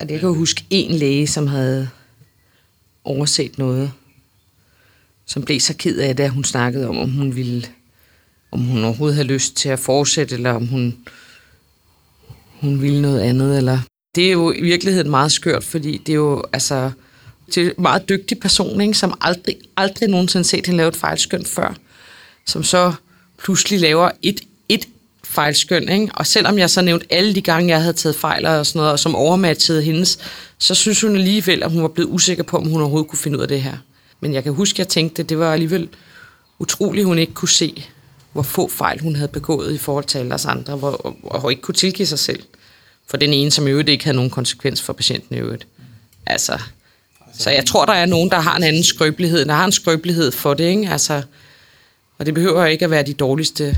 at jeg kan huske en læge, som havde overset noget, som blev så ked af det, at hun snakkede om, om hun ville, om hun overhovedet havde lyst til at fortsætte, eller om hun, hun ville noget andet, eller... Det er jo i virkeligheden meget skørt, fordi det er jo, altså, det er en meget dygtig person, ikke, som aldrig, aldrig nogensinde set hende lave et fejlskøn før, som så pludselig laver et, et fejlskøn, ikke? Og selvom jeg så nævnte alle de gange, jeg havde taget fejl og sådan noget, og som overmatchede hendes, så synes hun alligevel, at hun var blevet usikker på, om hun overhovedet kunne finde ud af det her. Men jeg kan huske, at jeg tænkte, at det var alligevel utroligt, hun ikke kunne se, hvor få fejl hun havde begået i forhold til alle os andre, hvor, og hun ikke kunne tilgive sig selv. For den ene, som i øvrigt ikke havde nogen konsekvens for patienten i øvrigt. Altså, så jeg tror, der er nogen, der har en anden skrøbelighed, der har en skrøbelighed for det, ikke? Altså, og det behøver ikke at være de dårligste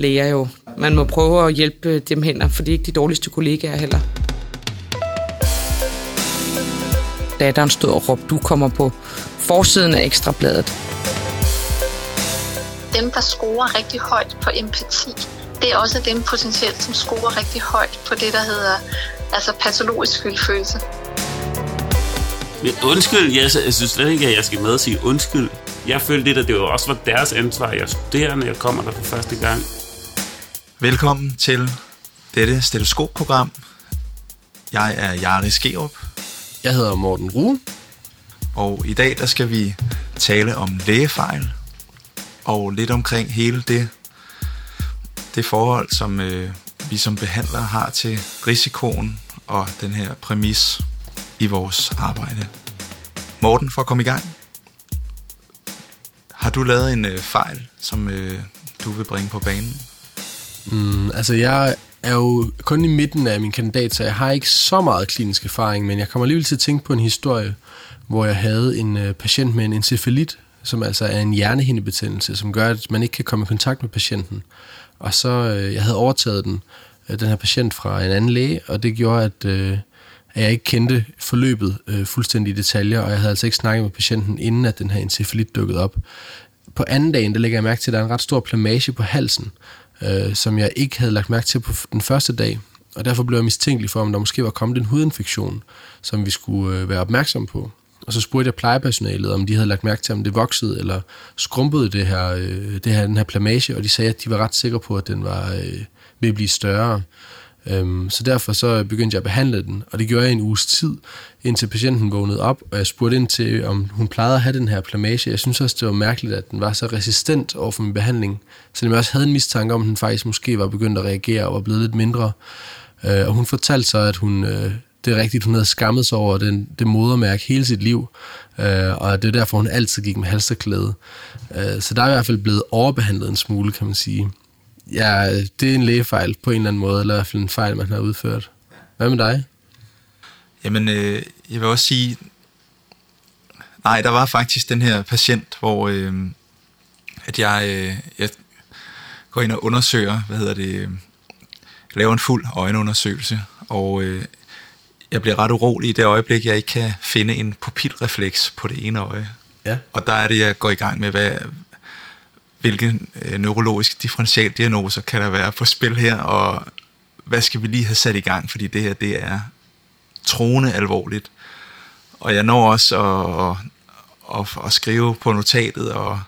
læger jo. Man må prøve at hjælpe dem hen, for det er ikke de dårligste kollegaer heller. Datteren stod og råbte, du kommer på forsiden af ekstrabladet. Dem, der scorer rigtig højt på empati, det er også dem potentielt, som scorer rigtig højt på det, der hedder altså patologisk skyldfølelse. Men undskyld, jeg, jeg synes slet ikke, at jeg skal med at sige undskyld. Jeg følte lidt, at det også var deres ansvar. Jeg er studerende, jeg kommer der for første gang. Velkommen til dette stetoskop-program. Jeg er Jari Skerup. Jeg hedder Morten Rue. Og i dag der skal vi tale om lægefejl. Og lidt omkring hele det, det forhold, som øh, vi som behandlere har til risikoen og den her præmis i vores arbejde. Morten, for at komme i gang. Har du lavet en øh, fejl, som øh, du vil bringe på banen? Mm, altså, jeg er jo kun i midten af min kandidat, så jeg har ikke så meget klinisk erfaring, men jeg kommer alligevel til at tænke på en historie, hvor jeg havde en øh, patient med en encefalit, som altså er en hjernehindebetændelse, som gør, at man ikke kan komme i kontakt med patienten. Og så, øh, jeg havde overtaget den, øh, den her patient fra en anden læge, og det gjorde, at, øh, at jeg ikke kendte forløbet øh, fuldstændig i detaljer, og jeg havde altså ikke snakket med patienten, inden at den her encefalit dukkede op. På anden dagen, der lægger jeg mærke til, at der er en ret stor plamage på halsen, øh, som jeg ikke havde lagt mærke til på den første dag. Og derfor blev jeg mistænkelig for, om der måske var kommet en hudinfektion, som vi skulle øh, være opmærksom på. Og så spurgte jeg plejepersonalet, om de havde lagt mærke til, om det voksede eller skrumpede det her, øh, det her, den her plamage, og de sagde, at de var ret sikre på, at den var øh, ved at blive større. Øhm, så derfor så begyndte jeg at behandle den, og det gjorde jeg en uges tid, indtil patienten vågnede op, og jeg spurgte ind til, om hun plejede at have den her plamage. Jeg synes også, det var mærkeligt, at den var så resistent over for min behandling, så jeg også havde en mistanke om, at den faktisk måske var begyndt at reagere og var blevet lidt mindre. Øh, og hun fortalte så, at hun, øh, det er rigtigt, hun havde skammet sig over den, det modermærke hele sit liv, øh, og det er derfor, hun altid gik med halsterklæde. Øh, så der er i hvert fald blevet overbehandlet en smule, kan man sige. Ja, det er en lægefejl på en eller anden måde, eller i hvert fald en fejl, man har udført. Hvad med dig? Jamen, øh, jeg vil også sige, nej, der var faktisk den her patient, hvor øh, at jeg, øh, jeg går ind og undersøger, hvad hedder det, øh, laver en fuld øjenundersøgelse, og øh, jeg bliver ret urolig i det øjeblik, jeg ikke kan finde en pupilrefleks på det ene øje. Ja. Og der er det, jeg går i gang med, hvad, hvilke øh, neurologiske differentialdiagnoser kan der være på spil her, og hvad skal vi lige have sat i gang, fordi det her, det er troende alvorligt. Og jeg når også at, at, at, at skrive på notatet, og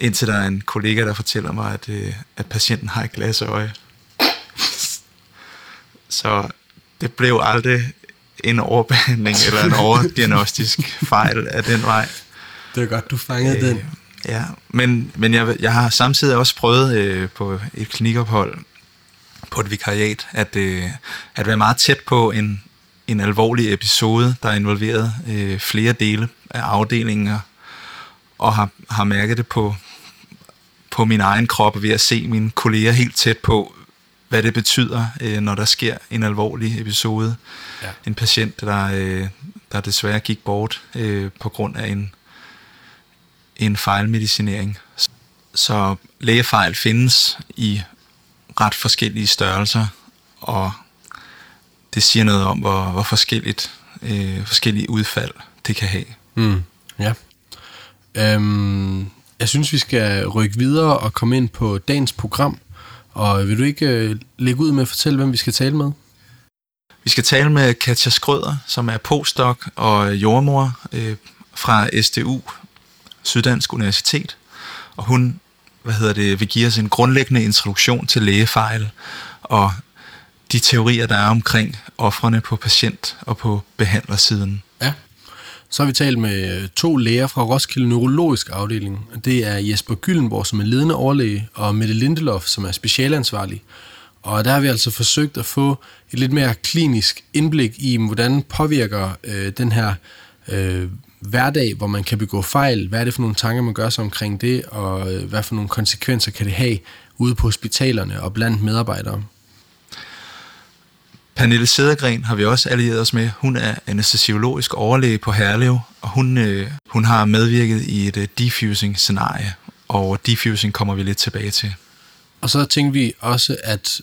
indtil der er en kollega, der fortæller mig, at, øh, at patienten har et glasøje. Så det blev aldrig en overbehandling eller en overdiagnostisk fejl af den vej. Det er godt, du fangede øh, den. Ja, men, men jeg, jeg har samtidig også prøvet øh, på et klinikophold på et vikariat, at, øh, at være meget tæt på en, en alvorlig episode, der er involveret øh, flere dele af afdelingen, og har, har mærket det på, på min egen krop ved at se mine kolleger helt tæt på, hvad det betyder, øh, når der sker en alvorlig episode. Ja. En patient, der, øh, der desværre gik bort øh, på grund af en, en fejlmedicinering. Så lægefejl findes i ret forskellige størrelser, og det siger noget om, hvor, hvor forskelligt, øh, forskellige udfald det kan have. Mm, ja. Øhm, jeg synes, vi skal rykke videre og komme ind på dagens program. Og vil du ikke øh, lægge ud med at fortælle, hvem vi skal tale med? Vi skal tale med Katja Skrøder, som er postdoc og jordmor øh, fra SDU, Syddansk Universitet. Og hun hvad hedder det, vil give os en grundlæggende introduktion til lægefejl og de teorier, der er omkring offrene på patient- og på behandlersiden. Ja. Så har vi talt med øh, to læger fra Roskilde Neurologisk Afdeling. Det er Jesper Gyllenborg, som er ledende overlæge, og Mette Lindelof, som er specialansvarlig. Og der har vi altså forsøgt at få et lidt mere klinisk indblik i, hvordan påvirker øh, den her øh, hverdag, hvor man kan begå fejl. Hvad er det for nogle tanker, man gør sig omkring det, og øh, hvad for nogle konsekvenser kan det have ude på hospitalerne og blandt medarbejdere? Pernille Sedergren har vi også allieret os med. Hun er anestesiologisk overlæge på Herlev, og hun, øh, hun har medvirket i et uh, defusing-scenarie, og defusing kommer vi lidt tilbage til. Og så tænkte vi også, at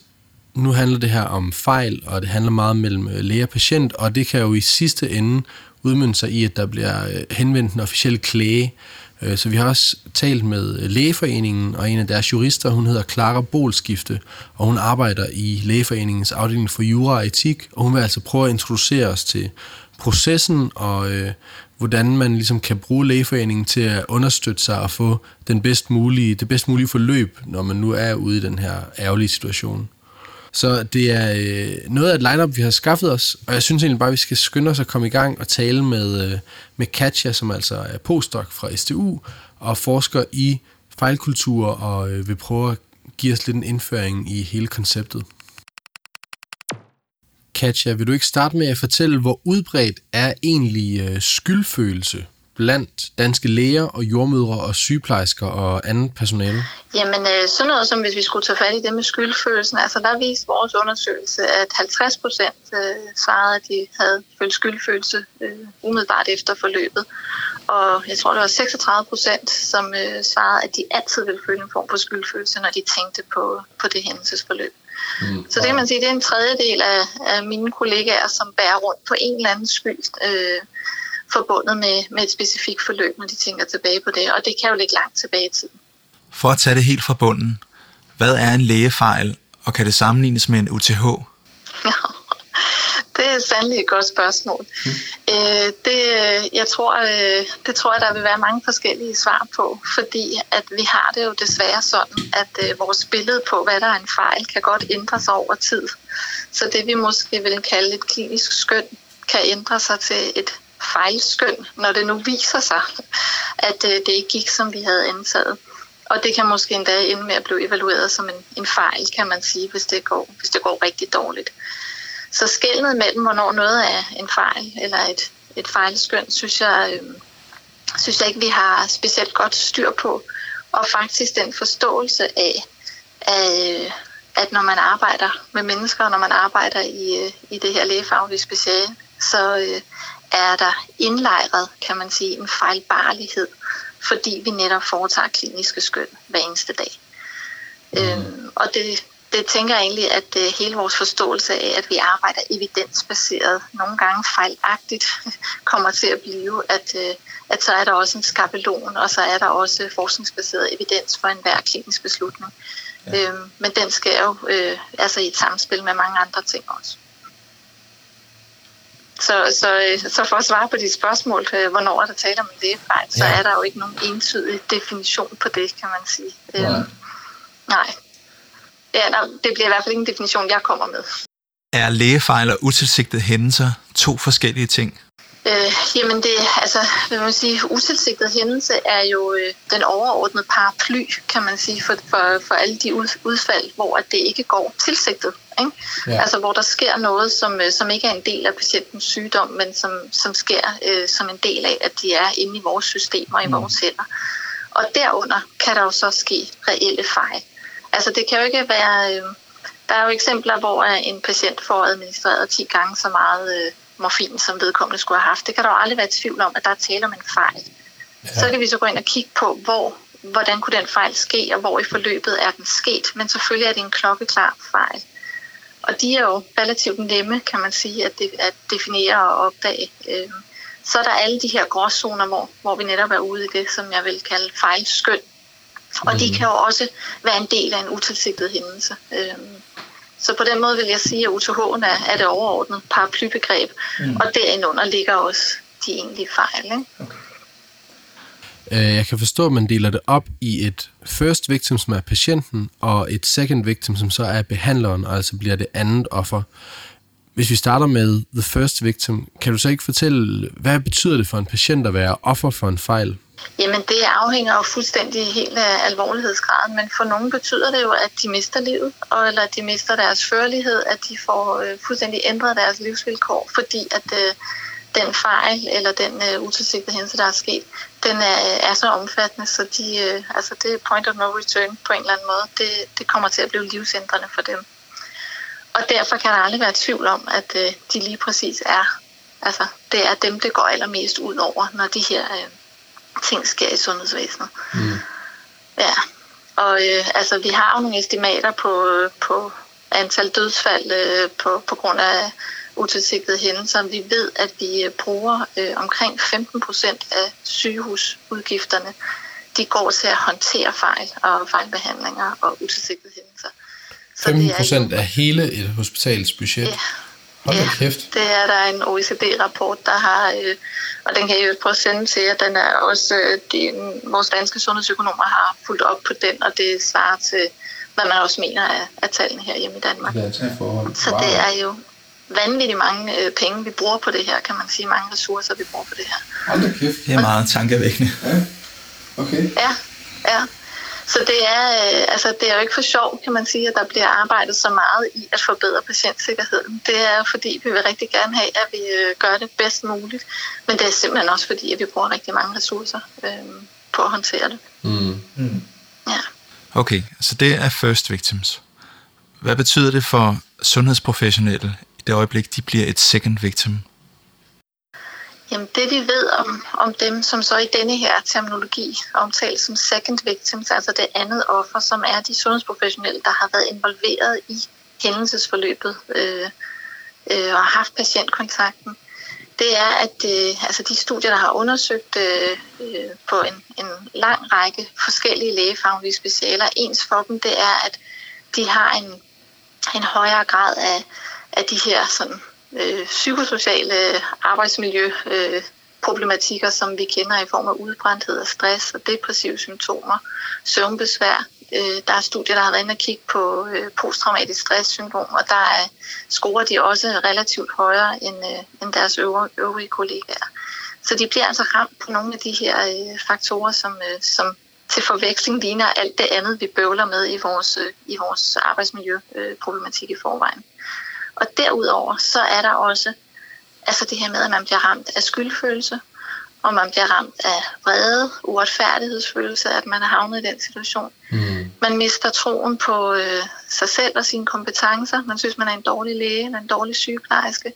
nu handler det her om fejl, og det handler meget mellem øh, læge og patient, og det kan jo i sidste ende udmyndte sig i, at der bliver øh, henvendt en officiel klage. Øh, så vi har også talt med øh, Lægeforeningen, og en af deres jurister, hun hedder Clara Bolskifte, og hun arbejder i Lægeforeningens afdeling for jura og etik, og hun vil altså prøve at introducere os til processen og øh, hvordan man ligesom kan bruge lægeforeningen til at understøtte sig og få den bedst mulige, det bedst mulige forløb, når man nu er ude i den her ærgerlige situation. Så det er øh, noget af et lineup, vi har skaffet os, og jeg synes egentlig bare, at vi skal skynde os at komme i gang og tale med, øh, med Katja, som altså er postdoc fra STU og forsker i fejlkultur og øh, vil prøve at give os lidt en indføring i hele konceptet. Katja, vil du ikke starte med at fortælle, hvor udbredt er egentlig øh, skyldfølelse blandt danske læger og jordmødre og sygeplejersker og andet personale? Jamen, øh, sådan noget som hvis vi skulle tage fat i det med skyldfølelsen, altså der viste vores undersøgelse, at 50 procent øh, svarede, at de havde følt skyldfølelse øh, umiddelbart efter forløbet. Og jeg tror, det var 36 procent, som svarede, at de altid ville føle en form for skyldfølelse, når de tænkte på, på det hændelsesforløb. Mm. Så det kan man sige, det er en tredjedel af, af mine kollegaer, som bærer rundt på en eller anden skyld. Øh, forbundet med, med et specifikt forløb, når de tænker tilbage på det, og det kan jo ligge langt tilbage i tiden. For at tage det helt fra bunden, hvad er en lægefejl, og kan det sammenlignes med en UTH? det er sandelig et godt spørgsmål. Hmm. Øh, det, jeg tror, øh, det tror jeg, der vil være mange forskellige svar på, fordi at vi har det jo desværre sådan, at øh, vores billede på, hvad der er en fejl, kan godt ændre sig over tid. Så det vi måske vil kalde et klinisk skøn, kan ændre sig til et fejlskøn, når det nu viser sig, at øh, det ikke gik, som vi havde antaget. Og det kan måske endda ende med at blive evalueret som en, en fejl, kan man sige, hvis det, går, hvis det går rigtig dårligt. Så skældnet mellem, hvornår noget er en fejl eller et, et fejlskøn, synes jeg, øh, synes jeg ikke, vi har specielt godt styr på. Og faktisk den forståelse af, af at når man arbejder med mennesker, når man arbejder i, øh, i det her lægefaglige speciale, så, øh, er der indlejret, kan man sige, en fejlbarlighed, fordi vi netop foretager kliniske skøn hver eneste dag. Mm. Øhm, og det, det tænker jeg egentlig, at uh, hele vores forståelse af, at vi arbejder evidensbaseret, nogle gange fejlagtigt, kommer til at blive, at, uh, at så er der også en skabelon, og så er der også forskningsbaseret evidens for enhver klinisk beslutning. Ja. Øhm, men den sker jo uh, altså i et samspil med mange andre ting også. Så, så, så for at svare på de spørgsmål, øh, hvornår er der tale om en lægefejl, så ja. er der jo ikke nogen entydig definition på det, kan man sige. Ja. Øhm, nej. Ja, nej, det bliver i hvert fald ikke en definition, jeg kommer med. Er lægefejl og utilsigtede hændelser to forskellige ting? Øh, jamen det, altså, vil man sige, utilsigtet hændelse er jo øh, den overordnede paraply, kan man sige, for, for, for alle de udfald, hvor det ikke går tilsigtet. Ikke? Ja. Altså hvor der sker noget, som, øh, som ikke er en del af patientens sygdom, men som, som sker øh, som en del af, at de er inde i vores systemer, i mm. vores celler. Og derunder kan der jo så ske reelle fejl. Altså det kan jo ikke være... Øh, der er jo eksempler, hvor en patient får administreret 10 gange så meget øh, morfin, som vedkommende skulle have haft. Det kan der jo aldrig være tvivl om, at der er tale om en fejl. Ja. Så kan vi så gå ind og kigge på, hvor, hvordan kunne den fejl ske, og hvor i forløbet er den sket. Men selvfølgelig er det en klokkeklar fejl. Og de er jo relativt nemme, kan man sige, at, de, at definere og opdage. Øhm, så er der alle de her gråzoner, hvor, hvor vi netop er ude i det, som jeg vil kalde fejlskøn. Og de mhm. kan jo også være en del af en utilsigtet hændelse. Så på den måde vil jeg sige, at UTH'en er, er det overordnede paraplybegreb, mm. og derinde ligger også de egentlige fejl. Ikke? Okay. Øh, jeg kan forstå, at man deler det op i et first victim, som er patienten, og et second victim, som så er behandleren, og altså bliver det andet offer. Hvis vi starter med the first victim, kan du så ikke fortælle, hvad betyder det for en patient at være offer for en fejl? Jamen det afhænger jo fuldstændig helt af alvorlighedsgraden, men for nogle betyder det jo, at de mister livet, og, eller at de mister deres førlighed, at de får øh, fuldstændig ændret deres livsvilkår, fordi at øh, den fejl eller den øh, utilsigtede hændelse, der er sket, den er, er så omfattende, så de, øh, altså det er point of no return på en eller anden måde. Det, det kommer til at blive livsændrende for dem. Og derfor kan der aldrig være tvivl om, at øh, de lige præcis er, altså det er dem, det går allermest ud over, når de her øh, ting sker i sundhedsvæsenet. Mm. Ja, og øh, altså vi har jo nogle estimater på, på antal dødsfald øh, på, på grund af utilsigtede hændelser. Vi ved, at vi øh, bruger øh, omkring 15 procent af sygehusudgifterne. De går til at håndtere fejl og fejlbehandlinger og utilsigtede hændelser. Så 15 procent af hele et hospitals budget? Ja. Hold ja, kæft. det er der en OECD-rapport, der har, øh, og den kan jeg jo prøve at sende til jer. Den er også, øh, de, vores danske sundhedsøkonomer har fulgt op på den, og det svarer til, hvad man også mener af, af tallene her hjemme i Danmark. Det er wow. Så det er jo vanvittigt mange øh, penge, vi bruger på det her, kan man sige. Mange ressourcer, vi bruger på det her. Hold da kæft. Det er meget tankevækkende. Ja. Okay. Ja, ja. Så det er, øh, altså, det er jo ikke for sjov, kan man sige, at der bliver arbejdet så meget i at forbedre patientsikkerheden. Det er fordi, vi vil rigtig gerne have, at vi øh, gør det bedst muligt. Men det er simpelthen også fordi, at vi bruger rigtig mange ressourcer øh, på at håndtere det. Mm. Mm. Ja. Okay, så det er first victims. Hvad betyder det for sundhedsprofessionelle i det øjeblik, de bliver et second victim? Jamen det vi ved om, om dem, som så i denne her terminologi omtales som second victims, altså det andet offer, som er de sundhedsprofessionelle, der har været involveret i hændelsesforløbet øh, øh, og har haft patientkontakten, det er, at øh, altså de studier, der har undersøgt øh, øh på en, en lang række forskellige lægefaglige specialer, ens for dem, det er, at de har en, en højere grad af, af de her sådan, øh, psykosociale øh, arbejdsmiljø øh, problematikker, som vi kender i form af udbrændthed og stress og depressive symptomer, søvnbesvær. Øh, der er studier, der har været inde og kigge på øh, posttraumatisk stresssyndrom, og der er, scorer de også relativt højere end, øh, end deres øvrige, øvrige kollegaer. Så de bliver altså ramt på nogle af de her øh, faktorer, som, øh, som til forveksling ligner alt det andet, vi bøvler med i vores, øh, i vores arbejdsmiljøproblematik øh, i forvejen. Og derudover så er der også altså det her med, at man bliver ramt af skyldfølelse, og man bliver ramt af vrede, uretfærdighedsfølelse, at man er havnet i den situation. Mm. Man mister troen på øh, sig selv og sine kompetencer. Man synes, man er en dårlig læge eller en dårlig sygeplejerske.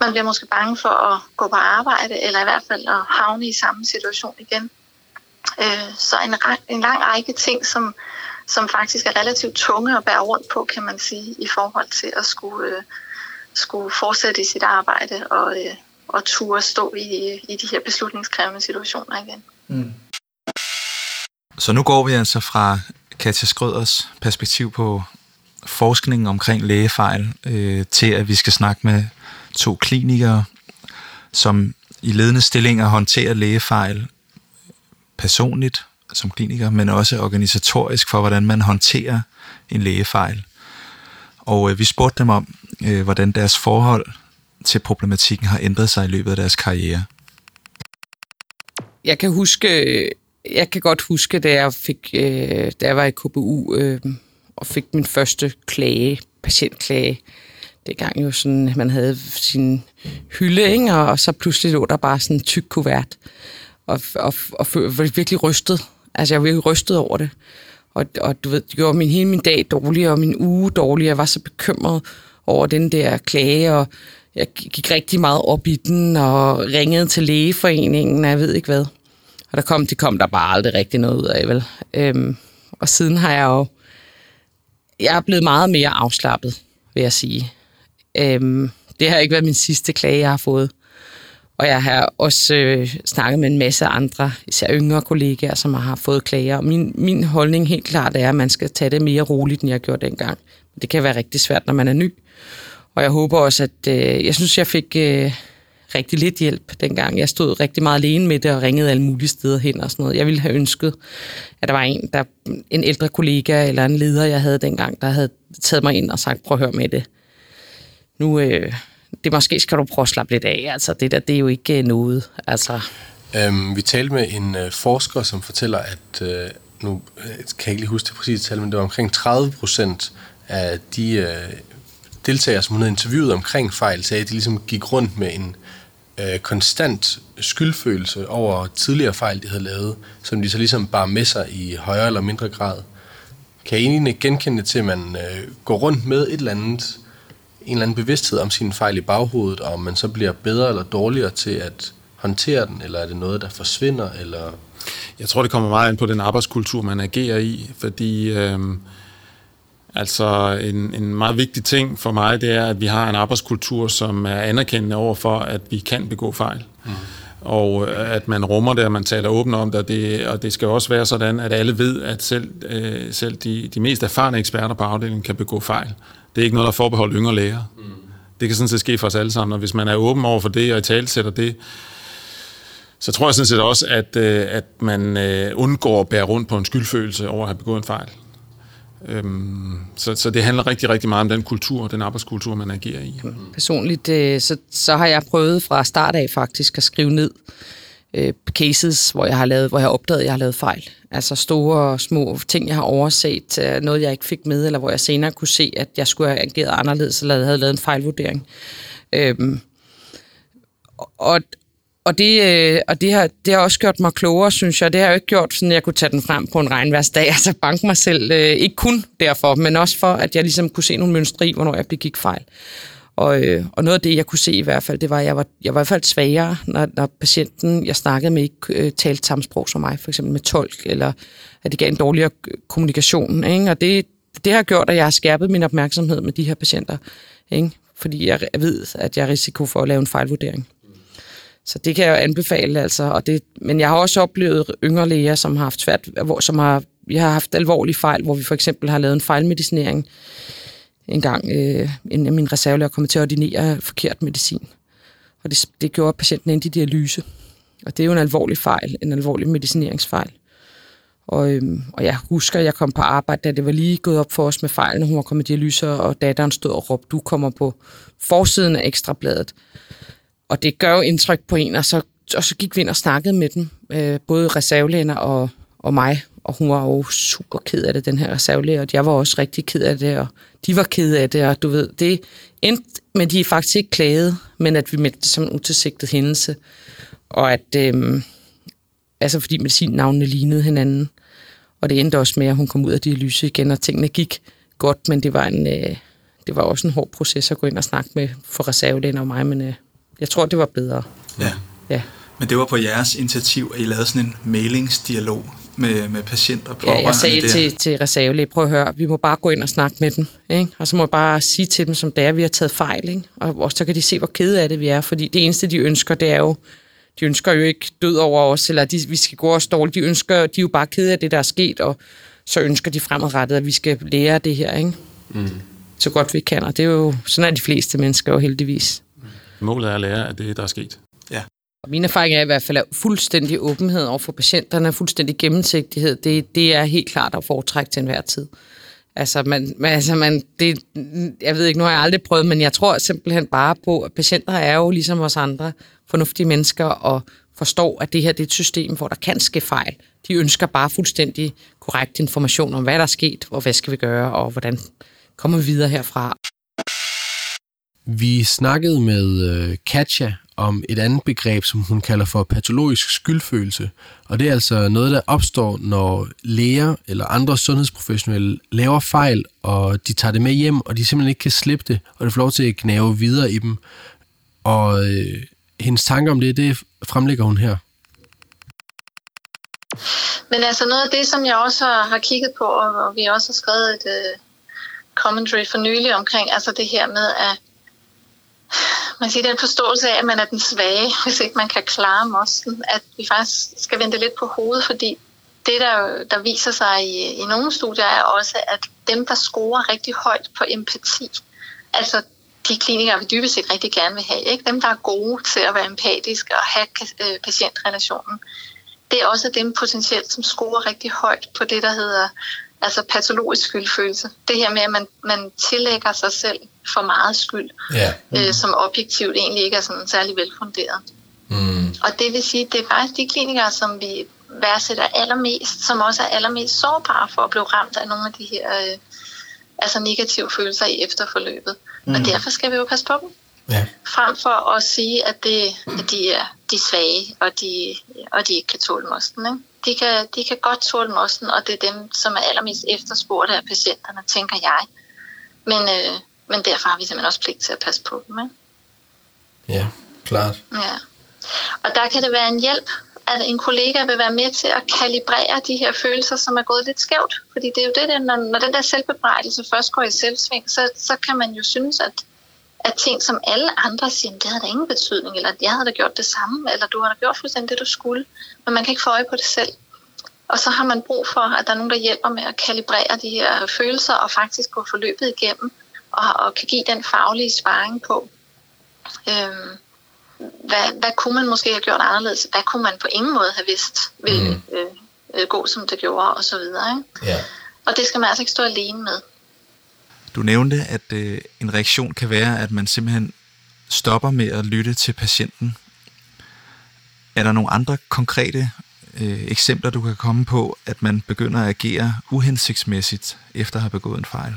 Man bliver måske bange for at gå på arbejde, eller i hvert fald at havne i samme situation igen. Øh, så en, en lang række ting, som, som faktisk er relativt tunge at bære rundt på, kan man sige, i forhold til at skulle, øh, skulle fortsætte i sit arbejde og, øh, og turde stå i, i de her beslutningskrævende situationer igen. Mm. Så nu går vi altså fra Katja Skrøders perspektiv på forskningen omkring lægefejl øh, til, at vi skal snakke med to klinikere, som i ledende stillinger håndterer lægefejl personligt som kliniker, men også organisatorisk for, hvordan man håndterer en lægefejl. Og øh, vi spurgte dem om, øh, hvordan deres forhold til problematikken har ændret sig i løbet af deres karriere. Jeg kan huske, jeg kan godt huske, da jeg, fik, øh, da jeg var i KBU øh, og fik min første klage, patientklage. Det gang jo sådan, man havde sin hylde, ikke? Og, så pludselig lå der bare sådan en tyk kuvert. Og, og, og, og virkelig rystet Altså, jeg var virkelig rystet over det. Og, og du ved, det gjorde min, hele min dag dårlig, og min uge dårlig. Jeg var så bekymret over den der klage, og jeg gik rigtig meget op i den, og ringede til lægeforeningen, og jeg ved ikke hvad. Og der kom, det kom der bare aldrig rigtig noget ud af, vel? Øhm, og siden har jeg jo... Jeg er blevet meget mere afslappet, vil jeg sige. Øhm, det har ikke været min sidste klage, jeg har fået. Og jeg har også øh, snakket med en masse andre, især yngre kollegaer, som har fået klager. Min, min holdning helt klart er, at man skal tage det mere roligt, end jeg gjorde dengang. Det kan være rigtig svært, når man er ny. Og jeg håber også, at øh, jeg synes, jeg fik øh, rigtig lidt hjælp dengang. Jeg stod rigtig meget alene med det og ringede alle mulige steder hen og sådan noget. Jeg ville have ønsket, at der var en, der, en ældre kollega eller en leder, jeg havde dengang, der havde taget mig ind og sagt, prøv at høre med det. Nu, øh, det måske skal du prøve at slappe lidt af. Altså, det der, det er jo ikke øh, noget. Altså. Øhm, vi talte med en øh, forsker, som fortæller, at øh, nu øh, kan jeg ikke lige huske det præcise tal, men det var omkring 30 procent af de øh, deltagere, som hun havde interviewet omkring fejl, sagde, at de ligesom gik rundt med en øh, konstant skyldfølelse over tidligere fejl, de havde lavet, som de så ligesom bare med sig i højere eller mindre grad. Kan I egentlig genkende til, at man øh, går rundt med et eller andet, en eller anden bevidsthed om sine fejl i baghovedet, og om man så bliver bedre eller dårligere til at håndtere den, eller er det noget, der forsvinder, eller... Jeg tror, det kommer meget ind på den arbejdskultur, man agerer i, fordi øh, altså en, en meget vigtig ting for mig, det er, at vi har en arbejdskultur, som er anerkendende over for, at vi kan begå fejl. Mm. Og øh, at man rummer det, og man taler åbent om det og, det, og det skal også være sådan, at alle ved, at selv, øh, selv de, de mest erfarne eksperter på afdelingen kan begå fejl. Det er ikke noget, der er forbeholdt yngre læger. Mm. Det kan sådan set ske for os alle sammen, og hvis man er åben over for det, og i talsætter det, så tror jeg sådan set også, at, øh, at man øh, undgår at bære rundt på en skyldfølelse over at have begået en fejl. Øhm, så, så det handler rigtig, rigtig meget om den kultur, den arbejdskultur, man agerer i. Personligt, øh, så, så har jeg prøvet fra start af faktisk at skrive ned øh, cases, hvor jeg har lavet, hvor jeg har opdaget, at jeg har lavet fejl. Altså store og små ting, jeg har overset, øh, noget jeg ikke fik med, eller hvor jeg senere kunne se, at jeg skulle have ageret anderledes, eller havde lavet en fejlvurdering. Øhm, og, og det, øh, og det, har, det har også gjort mig klogere, synes jeg. Det har jeg jo ikke gjort, sådan at jeg kunne tage den frem på en regnværsdag, altså banke mig selv. Øh, ikke kun derfor, men også for, at jeg ligesom kunne se nogle mønstre i, hvornår jeg begik fejl. Og, øh, og noget af det, jeg kunne se i hvert fald, det var, at jeg var, jeg var i hvert fald svagere, når, når patienten, jeg snakkede med, ikke øh, talte samme sprog som mig, for eksempel med tolk, eller at det gav en dårligere øh, kommunikation. Ikke? Og det, det har gjort, at jeg har skærpet min opmærksomhed med de her patienter, ikke? fordi jeg ved, at jeg har risiko for at lave en fejlvurdering. Så det kan jeg jo anbefale, altså. Og det, men jeg har også oplevet yngre læger, som har haft svært, hvor, som har, vi har haft alvorlige fejl, hvor vi for eksempel har lavet en fejlmedicinering. En gang øh, en af mine reservelæger kom til at ordinere forkert medicin. Og det, det gjorde patienten ind i dialyse. Og det er jo en alvorlig fejl, en alvorlig medicineringsfejl. Og, øhm, og jeg husker, at jeg kom på arbejde, da det var lige gået op for os med fejlen, hun var kommet i dialyse, og datteren stod og råbte, du kommer på forsiden af ekstrabladet. Og det gør jo indtryk på en, og så, og så gik vi ind og snakkede med dem, øh, både reservelæger og, og mig, og hun var jo super ked af det, den her reservelæger, og jeg var også rigtig ked af det, og de var ked af det, og du ved, det endte men de er faktisk ikke klaget, men at vi meldte det som en utilsigtet hændelse, og at, øh, altså fordi medicinnavnene lignede hinanden, og det endte også med, at hun kom ud af dialyse igen, og tingene gik godt, men det var en, øh, det var også en hård proces at gå ind og snakke med for reservelægen og mig, men øh, jeg tror, det var bedre. Ja. Ja. Men det var på jeres initiativ, at I lavede sådan en mailingsdialog med, med patienter og Ja, jeg sagde der. til, til reservelæge, prøv at høre, vi må bare gå ind og snakke med dem, ikke? og så må jeg bare sige til dem, som det er, vi har taget fejl, ikke? Og, og så kan de se, hvor kede af det vi er, fordi det eneste, de ønsker, det er jo, de ønsker jo ikke død over os, eller de, vi skal gå og dårligt, de ønsker, de er jo bare kede af det, der er sket, og så ønsker de fremadrettet, at vi skal lære det her, ikke? Mm. Så godt vi kan, og det er jo, sådan er de fleste mennesker jo heldigvis. Målet er at lære af det, der er sket. Og min erfaring er i hvert fald, at fuldstændig åbenhed over for patienterne, fuldstændig gennemsigtighed, det, det er helt klart at foretrække til enhver tid. Altså, man, man, altså man, det, jeg ved ikke, nu har jeg aldrig prøvet, men jeg tror simpelthen bare på, at patienter er jo ligesom os andre fornuftige mennesker og forstår, at det her det er et system, hvor der kan ske fejl. De ønsker bare fuldstændig korrekt information om, hvad der er sket, og hvad skal vi gøre, og hvordan kommer vi videre herfra. Vi snakkede med øh, Katja om et andet begreb, som hun kalder for patologisk skyldfølelse. Og det er altså noget, der opstår, når læger eller andre sundhedsprofessionelle laver fejl, og de tager det med hjem, og de simpelthen ikke kan slippe det, og det får lov til at gnave videre i dem. Og øh, hendes tanker om det, det fremlægger hun her. Men altså noget af det, som jeg også har kigget på, og vi også har skrevet et uh, commentary for nylig omkring, altså det her med at man siger, den forståelse af, at man er den svage, hvis ikke man kan klare mosten, at vi faktisk skal vente lidt på hovedet, fordi det, der, der viser sig i, i nogle studier, er også, at dem, der scorer rigtig højt på empati, altså de klinikere, vi dybest set rigtig gerne vil have, ikke? dem, der er gode til at være empatiske og have øh, patientrelationen, det er også dem potentielt, som scorer rigtig højt på det, der hedder altså patologisk skyldfølelse. Det her med, at man, man tillægger sig selv for meget skyld, Ja. øh, som objektivt egentlig ikke er sådan særlig velfunderet. Mm. Og det vil sige, det er faktisk de klinikere, som vi værdsætter allermest, som også er allermest sårbare for at blive ramt af nogle af de her øh, altså negative følelser i efterforløbet. Mm. Og derfor skal vi jo passe på dem. Ja. Frem for at sige, at, det, at de, er, de er svage, og de, og de ikke kan tåle mosten. Ikke? De, kan, de kan godt tåle mosten, og det er dem, som er allermest efterspurgte af patienterne, tænker jeg. Men, øh, men derfor har vi simpelthen også pligt til at passe på dem. Ikke? Ja, klart. Ja. Og der kan det være en hjælp, at en kollega vil være med til at kalibrere de her følelser, som er gået lidt skævt. Fordi det er jo det, der, når, når den der selvbebrejdelse først går i selvsving, så, så kan man jo synes, at, at ting, som alle andre siger, det havde da ingen betydning, eller jeg havde da gjort det samme, eller du har da gjort fuldstændig det, du skulle. Men man kan ikke få øje på det selv. Og så har man brug for, at der er nogen, der hjælper med at kalibrere de her følelser, og faktisk gå forløbet igennem, og, og kan give den faglige sparring på. Øhm, hvad, hvad kunne man måske have gjort anderledes? Hvad kunne man på ingen måde have vidst ville mm. øh, øh, gå, som det gjorde, og så videre. Ikke? Ja. Og det skal man altså ikke stå alene med. Du nævnte, at øh, en reaktion kan være, at man simpelthen stopper med at lytte til patienten. Er der nogle andre konkrete øh, eksempler, du kan komme på, at man begynder at agere uhensigtsmæssigt efter at have begået en fejl?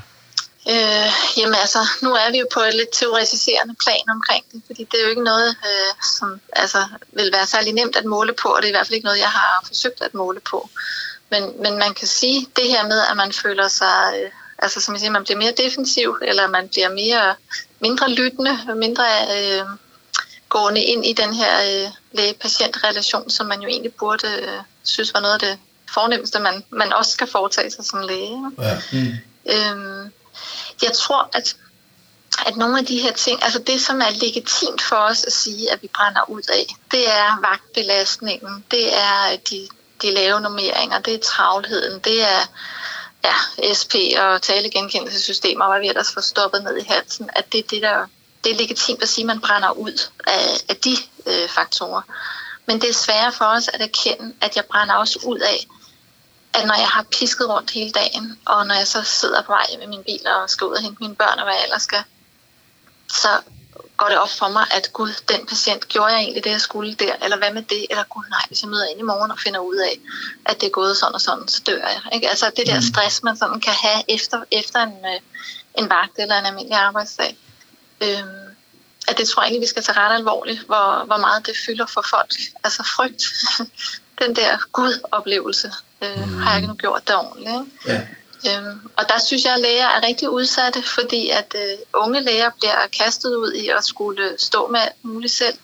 Øh, jamen altså, nu er vi jo på et lidt teoretiserende plan omkring det, fordi det er jo ikke noget, øh, som altså, vil være særlig nemt at måle på, og det er i hvert fald ikke noget, jeg har forsøgt at måle på. Men, men man kan sige det her med, at man føler sig, øh, altså som jeg siger, man bliver mere defensiv, eller man bliver mere mindre lyttende, mindre øh, gående ind i den her øh, læge-patient-relation, som man jo egentlig burde øh, synes var noget af det fornemmeste, man, man også skal foretage sig som læge. Ja. Mm. Øhm, jeg tror, at, at nogle af de her ting, altså det, som er legitimt for os at sige, at vi brænder ud af, det er vagtbelastningen, det er de, de lave normeringer, det er travlheden, det er ja, SP og talegenkendelsessystemer, og hvad vi ellers får stoppet ned i halsen, at det er det, der det er legitimt at sige, at man brænder ud af, af de øh, faktorer. Men det er sværere for os at erkende, at jeg brænder også ud af, at når jeg har pisket rundt hele dagen, og når jeg så sidder på vej med min bil og skal ud og hente mine børn og hvad jeg ellers skal, så går det op for mig, at gud, den patient, gjorde jeg egentlig det, jeg skulle der, eller hvad med det, eller gud nej, hvis jeg møder ind i morgen og finder ud af, at det er gået sådan og sådan, så dør jeg. Ikke? Altså det der stress, man sådan kan have efter, efter en, øh, en vagt eller en almindelig arbejdsdag, øhm, at det tror jeg egentlig, vi skal tage ret alvorligt, hvor, hvor meget det fylder for folk. Altså frygt, den der gud-oplevelse, øh, mm. har jeg ikke nu gjort det ordentligt. Ikke? Ja. Øhm, og der synes jeg, at læger er rigtig udsatte, fordi at øh, unge læger bliver kastet ud i at skulle stå med alt muligt selv.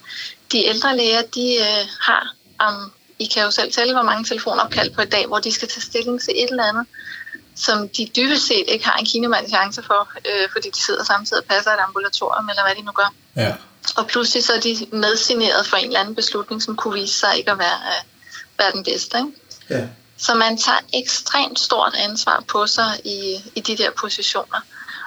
De ældre læger, de øh, har, um, I kan jo selv tælle, hvor mange telefonopkald på i dag, hvor de skal tage stilling til et eller andet, som de dybest set ikke har en kinemand chance for, øh, fordi de sidder samtidig og passer et ambulatorium, eller hvad de nu gør. Ja. Og pludselig så er de medsigneret for en eller anden beslutning, som kunne vise sig ikke at være, øh, være den bedste. Ikke? Ja. Så man tager ekstremt stort ansvar på sig i, i de der positioner.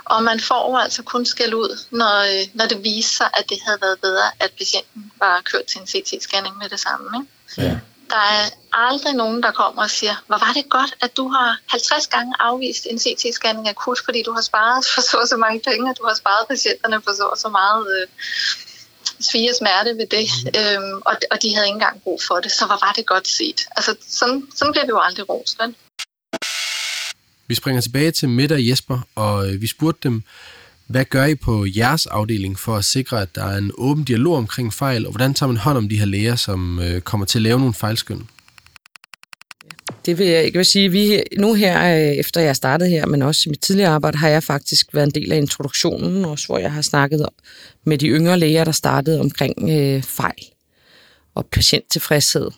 Og man får altså kun skæld ud, når, øh, når det viser sig, at det havde været bedre, at patienten var kørt til en CT-scanning med det samme. Ikke? Ja. Der er aldrig nogen, der kommer og siger, hvor var det godt, at du har 50 gange afvist en CT-scanning akut, fordi du har sparet for så og så mange penge, og du har sparet patienterne for så og så meget øh, svige smerte ved det, øhm, og, og de havde ikke engang brug for det, så hvor var det godt set. Altså, sådan, sådan bliver vi jo aldrig vel? Vi springer tilbage til Mette og Jesper, og øh, vi spurgte dem, hvad gør I på jeres afdeling for at sikre, at der er en åben dialog omkring fejl, og hvordan tager man hånd om de her læger, som øh, kommer til at lave nogle fejlskøn? Det vil jeg ikke vil sige. Vi, nu her, øh, efter jeg startede her, men også i mit tidligere arbejde, har jeg faktisk været en del af introduktionen, også hvor jeg har snakket med de yngre læger, der startede omkring øh, fejl og patienttilfredshed.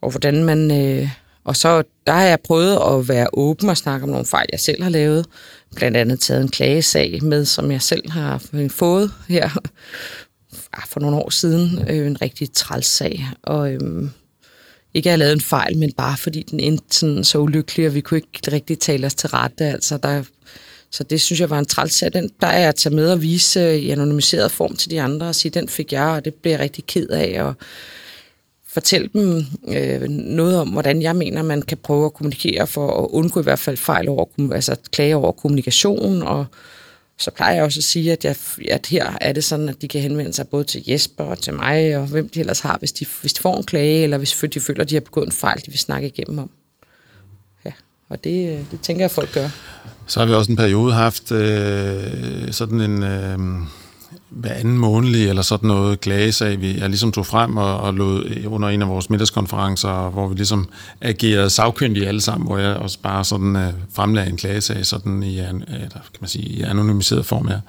Og hvordan man... Øh, og så der har jeg prøvet at være åben og snakke om nogle fejl, jeg selv har lavet. Blandt andet taget en klagesag med, som jeg selv har fået her ah, for nogle år siden. Øh, en rigtig træls sag. Og Øh, ikke have lavet en fejl, men bare fordi den endte sådan så ulykkelig, og vi kunne ikke rigtig tale os til rette. Altså, der, så det synes jeg var en træls Den plejer jeg at tage med og vise i anonymiseret form til de andre og sige, den fik jeg, og det blev jeg rigtig ked af. Og fortælle dem øh, noget om, hvordan jeg mener, man kan prøve at kommunikere for at undgå i hvert fald fejl over, altså klage over kommunikation og så plejer jeg også at sige, at, jeg, at her er det sådan, at de kan henvende sig både til Jesper og til mig, og hvem de ellers har, hvis de, hvis de får en klage, eller hvis de føler, at de har begået en fejl, de vil snakke igennem om. Ja, og det, det tænker jeg, at folk gør. Så har vi også en periode haft øh, sådan en... Øh hver anden månedlig eller sådan noget klagesag, vi jeg ligesom tog frem og, og lod under en af vores middagskonferencer, hvor vi ligesom agerede sagkyndige alle sammen, hvor jeg også bare sådan øh, fremlagde en klagesag sådan i, øh, eller, kan man sige, i anonymiseret form her,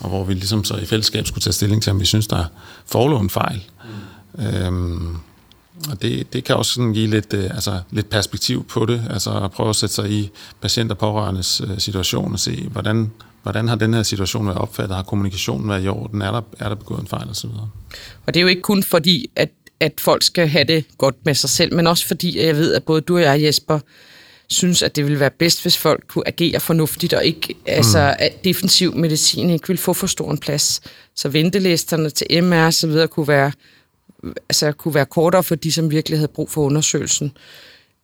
og hvor vi ligesom så i fællesskab skulle tage stilling til, om vi synes, der forelå en fejl. Mm. Øhm, og det, det kan også sådan give lidt, øh, altså, lidt perspektiv på det, altså at prøve at sætte sig i patient og pårørendes øh, situation og se, hvordan Hvordan har den her situation været opfattet? Har kommunikationen været i orden? Er der, er der begået en fejl osv.? Og det er jo ikke kun fordi, at, at folk skal have det godt med sig selv, men også fordi, jeg ved, at både du og jeg, Jesper, synes, at det ville være bedst, hvis folk kunne agere fornuftigt, og ikke, mm. altså, at defensiv medicin ikke vil få for stor en plads. Så ventelisterne til MR og så videre kunne være, altså, kunne være kortere for de, som virkelig havde brug for undersøgelsen.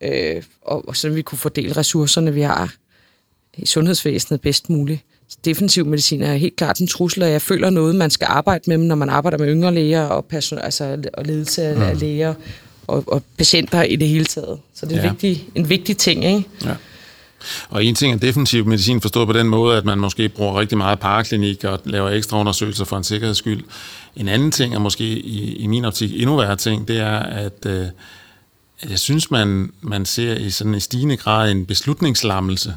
Øh, og, og så vi kunne fordele ressourcerne, vi har i sundhedsvæsenet bedst muligt defensiv medicin er helt klart en trussel, og jeg føler noget, man skal arbejde med, når man arbejder med yngre læger og, person, altså, og ledelse af mm. læger og, og patienter i det hele taget. Så det er ja. vigtig, en vigtig ting, ikke? Ja. Og en ting er defensiv medicin forstået på den måde, at man måske bruger rigtig meget paraklinik og laver ekstra undersøgelser for en sikkerheds skyld. En anden ting er måske i, i min optik endnu værre ting, det er, at, øh, jeg synes, man, man ser i sådan en stigende grad en beslutningslammelse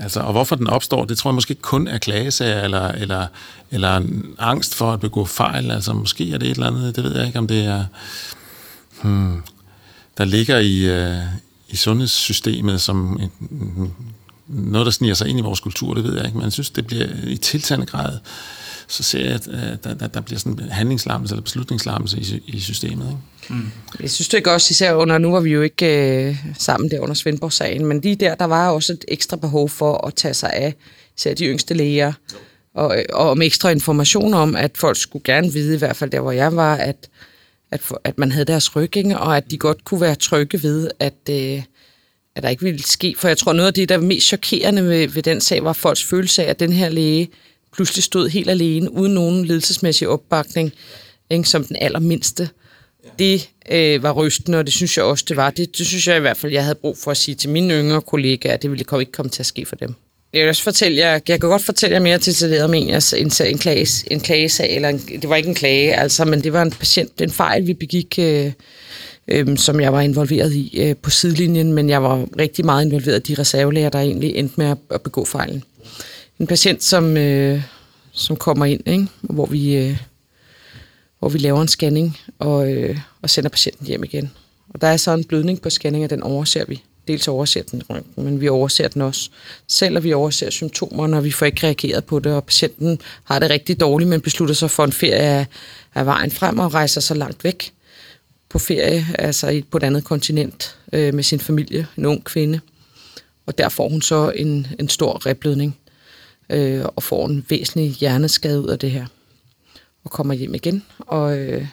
Altså, og hvorfor den opstår, det tror jeg måske kun er klagesager, eller, eller, eller en angst for at begå fejl. Altså, måske er det et eller andet, det ved jeg ikke, om det er... Hmm, der ligger i, øh, i sundhedssystemet som en, noget, der sniger sig ind i vores kultur, det ved jeg ikke, men jeg synes, det bliver i tiltagende grad så ser jeg, at der, der, der bliver sådan en handlingslammelse eller beslutningslammelse i, i systemet. Ikke? Mm. Jeg synes det ikke også, især under, nu var vi jo ikke øh, sammen der under Svendborg-sagen, men lige der, der var også et ekstra behov for at tage sig af især de yngste læger, og, og om ekstra information om, at folk skulle gerne vide, i hvert fald der, hvor jeg var, at, at, at man havde deres rygging, og at de godt kunne være trygge ved, at, øh, at der ikke ville ske. For jeg tror, noget af det, der var mest chokerende ved, ved den sag, var folks følelse af, at den her læge pludselig stod helt alene, uden nogen ledelsesmæssig opbakning, ikke, som den allermindste. Det øh, var rystende, og det synes jeg også, det var. Det, det synes jeg i hvert fald, jeg havde brug for at sige til mine yngre kollegaer, at det ville ikke komme til at ske for dem. Jeg vil også fortælle jer, jeg kan godt fortælle jer mere til om en, en, en, klage, en klagesag, eller en, det var ikke en klage, altså, men det var en patient, en fejl, vi begik, øh, øh, som jeg var involveret i øh, på sidelinjen, men jeg var rigtig meget involveret i de reservelæger, der egentlig endte med at, at begå fejlen en patient, som, øh, som kommer ind, ikke? hvor vi øh, hvor vi laver en scanning og, øh, og sender patienten hjem igen. Og der er så en blødning på scanning, og den overser vi. Dels overser den men vi overser den også. Selv og vi overser symptomer, når vi får ikke reageret på det, og patienten har det rigtig dårligt, men beslutter sig for en ferie af, af vejen frem og rejser så langt væk på ferie, altså på et andet kontinent øh, med sin familie, en ung kvinde. Og der får hun så en, en stor reblødning øh, og får en væsentlig hjerneskade ud af det her. Og kommer hjem igen, og, øh,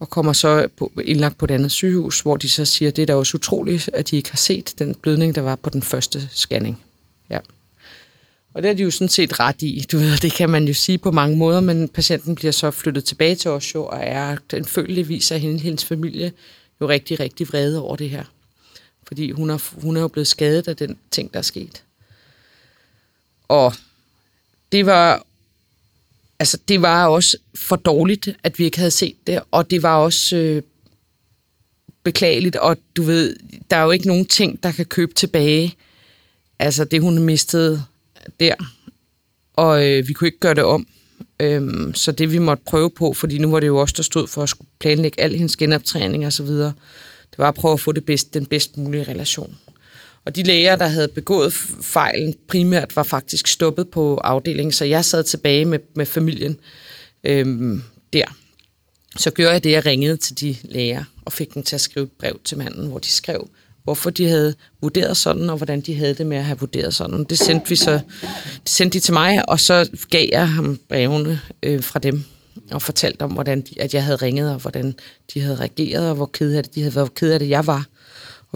og kommer så på, indlagt på et andet sygehus, hvor de så siger, det er da også utroligt, at de ikke har set den blødning, der var på den første scanning. Ja. Og det er de jo sådan set ret i. Du ved, det kan man jo sige på mange måder, men patienten bliver så flyttet tilbage til Oslo, og er den følgeligvis af hende, hendes familie jo rigtig, rigtig vrede over det her. Fordi hun er, hun er jo blevet skadet af den ting, der er sket. Og det var altså det var også for dårligt, at vi ikke havde set det, og det var også øh, beklageligt, og du ved, der er jo ikke nogen ting, der kan købe tilbage, altså det hun mistede der, og øh, vi kunne ikke gøre det om. Øhm, så det vi måtte prøve på, fordi nu var det jo også der stod for at skulle planlægge al hendes genoptræning og så videre, det var at prøve at få det bedst, den bedst mulige relation. Og de læger, der havde begået fejlen primært, var faktisk stoppet på afdelingen, så jeg sad tilbage med, med familien øhm, der. så gjorde jeg det, jeg ringede til de læger og fik dem til at skrive et brev til manden, hvor de skrev, hvorfor de havde vurderet sådan, og hvordan de havde det med at have vurderet sådan. Det sendte, vi så, det sendte de til mig, og så gav jeg ham brevene øh, fra dem, og fortalte om, hvordan de, at jeg havde ringet, og hvordan de havde reageret, og hvor ked af det, de havde været ked af det, jeg var.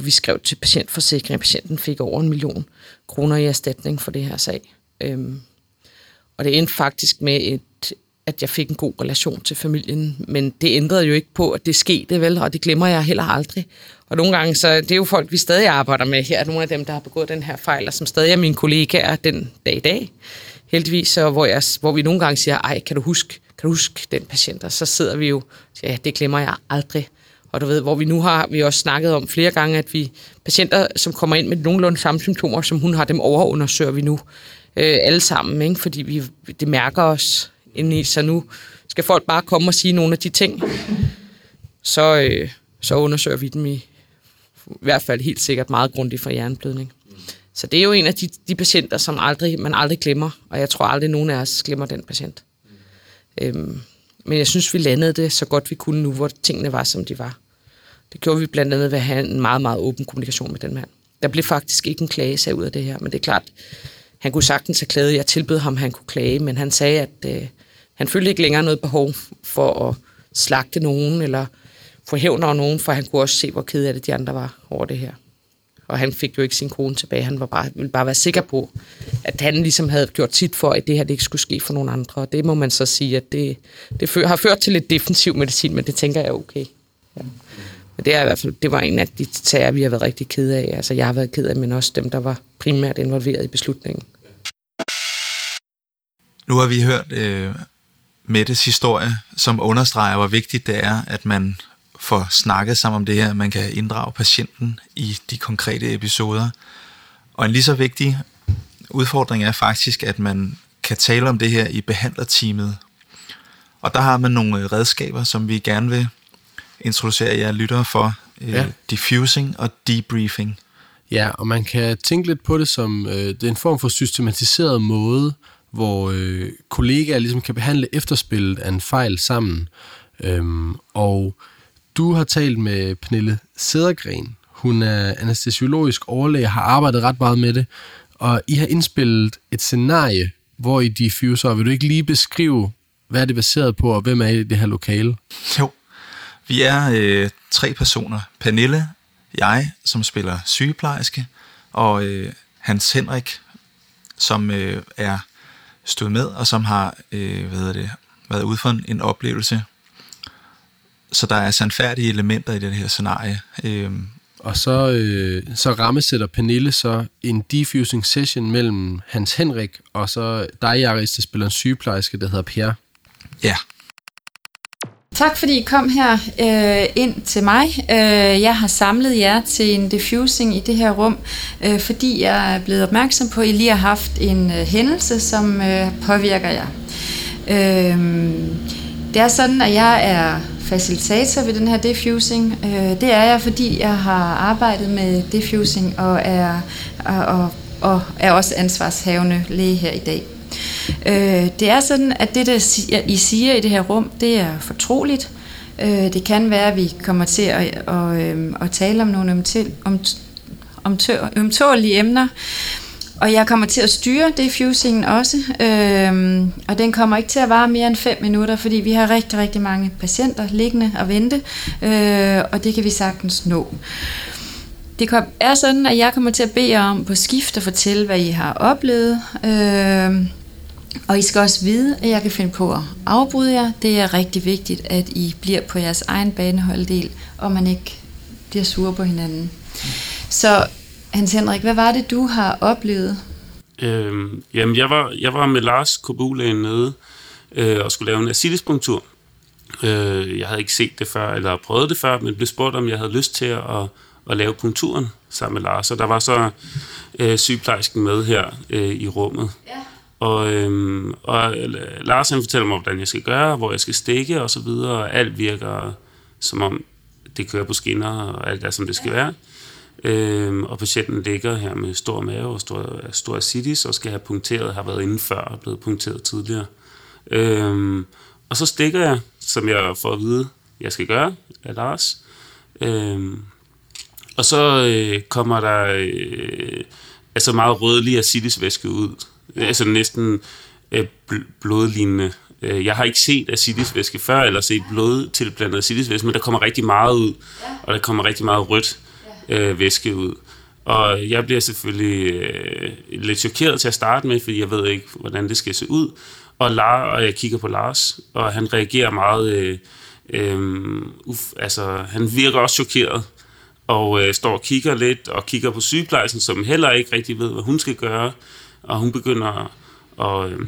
Og vi skrev til patientforsikring, patienten fik over en million kroner i erstatning for det her sag. Øhm, og det endte faktisk med, et, at jeg fik en god relation til familien, men det ændrede jo ikke på, at det skete vel, og det glemmer jeg heller aldrig. Og nogle gange, så det er jo folk, vi stadig arbejder med her, nogle af dem, der har begået den her fejl, og som stadig er mine kollegaer den dag i dag, heldigvis, så hvor, jeg, hvor vi nogle gange siger, ej, kan du huske, kan du huske den patient? Og så sidder vi jo, ja, det glemmer jeg aldrig. Og du ved, hvor vi nu har vi også snakket om flere gange, at vi patienter, som kommer ind med nogenlunde samme symptomer, som hun har, dem overundersøger vi nu øh, alle sammen, ikke? fordi vi, det mærker os indeni. Så nu skal folk bare komme og sige nogle af de ting, så, øh, så undersøger vi dem i, i hvert fald helt sikkert meget grundigt for hjerneblødning. Så det er jo en af de, de patienter, som aldrig, man aldrig glemmer, og jeg tror aldrig, nogen af os glemmer den patient. Øhm, men jeg synes, vi landede det så godt vi kunne nu, hvor tingene var, som de var. Det gjorde vi blandt andet ved at have en meget, meget åben kommunikation med den mand. Der blev faktisk ikke en klagesag ud af det her, men det er klart, han kunne sagtens have klaget. Jeg tilbød ham, at han kunne klage, men han sagde, at øh, han følte ikke længere noget behov for at slagte nogen eller få hævn over nogen, for han kunne også se, hvor ked af det de andre var over det her. Og han fik jo ikke sin kone tilbage. Han var bare, ville bare være sikker på, at han ligesom havde gjort sit for, at det her det ikke skulle ske for nogen andre. Og det må man så sige, at det, det har ført til lidt defensiv medicin, men det tænker jeg er okay. Ja. Men det, er i hvert fald, det var en af de tager, vi har været rigtig ked af. Altså, jeg har været ked af, men også dem, der var primært involveret i beslutningen. Nu har vi hørt øh, Mettes historie, som understreger, hvor vigtigt det er, at man får snakket sammen om det her, man kan inddrage patienten i de konkrete episoder. Og en lige så vigtig udfordring er faktisk, at man kan tale om det her i behandlerteamet. Og der har man nogle redskaber, som vi gerne vil introducere jer lyttere for. Øh, ja. Diffusing og debriefing. Ja, og man kan tænke lidt på det som øh, det er en form for systematiseret måde, hvor øh, kollegaer ligesom kan behandle efterspillet af en fejl sammen. Øhm, og du har talt med Pernille Sædergren. Hun er anestesiologisk overlæge og har arbejdet ret meget med det. Og I har indspillet et scenarie, hvor I diffuser. Vil du ikke lige beskrive, hvad er det baseret på, og hvem er i det her lokale? Jo, vi er øh, tre personer. Pernille, jeg, som spiller sygeplejerske, og øh, Hans Henrik, som øh, er stået med, og som har øh, hvad hedder det, været ude for en, en oplevelse. Så der er sandfærdige elementer i det her scenarie. Øh, og så, øh, så rammesætter Pernille så en diffusing session mellem Hans Henrik og så dig, Aris, der spiller en sygeplejerske, der hedder Pierre. Ja. Tak fordi I kom her øh, ind til mig. Øh, jeg har samlet jer til en diffusing i det her rum, øh, fordi jeg er blevet opmærksom på, at I lige har haft en øh, hændelse, som øh, påvirker jer. Øh, det er sådan, at jeg er facilitator ved den her diffusing. Øh, det er jeg, fordi jeg har arbejdet med diffusing og er, og, og, og er også ansvarshavende læge her i dag. Øh, det er sådan, at det, der I siger i det her rum, det er fortroligt. Øh, det kan være, at vi kommer til at, at, øhm, at, tale om nogle ømtålige om, om emner. Og jeg kommer til at styre defusingen også, øhm, og den kommer ikke til at vare mere end 5 minutter, fordi vi har rigtig, rigtig mange patienter liggende og vente, øh, og det kan vi sagtens nå. Det er sådan, at jeg kommer til at bede jer om på skift at fortælle, hvad I har oplevet. Øh, og I skal også vide, at jeg kan finde på at afbryde jer. Det er rigtig vigtigt, at I bliver på jeres egen baneholddel, og man ikke bliver sure på hinanden. Så Hans Henrik, hvad var det, du har oplevet? Øhm, jamen, jeg var, jeg var med Lars Kobulægen nede øh, og skulle lave en asilispunktur. Øh, jeg havde ikke set det før, eller prøvet det før, men blev spurgt, om jeg havde lyst til at, at lave punkturen sammen med Lars. Og der var så øh, sygeplejersken med her øh, i rummet. Ja. Og, øhm, og Lars han fortæller mig, hvordan jeg skal gøre, hvor jeg skal stikke og så videre, og alt virker som om det kører på skinner, og alt er som det skal være. Øhm, og patienten ligger her med stor mave og stor, stor asitis, og skal have punkteret, har været inde før og blevet punkteret tidligere. Øhm, og så stikker jeg, som jeg får at vide, jeg skal gøre af Lars. Øh, og så øh, kommer der øh, altså meget rødlig acidisvæske ud. Altså næsten øh, bl- blodlignende. Øh, Jeg har ikke set acidisvæske før, eller set blod tilblandet acidisvæske, men der kommer rigtig meget ud, og der kommer rigtig meget rødt øh, væske ud. Og jeg bliver selvfølgelig øh, lidt chokeret til at starte med, fordi jeg ved ikke, hvordan det skal se ud. Og, Lar, og jeg kigger på Lars, og han reagerer meget... Øh, øh, uf, altså, han virker også chokeret, og øh, står og kigger lidt, og kigger på sygeplejersken, som heller ikke rigtig ved, hvad hun skal gøre. Og hun begynder at, øh,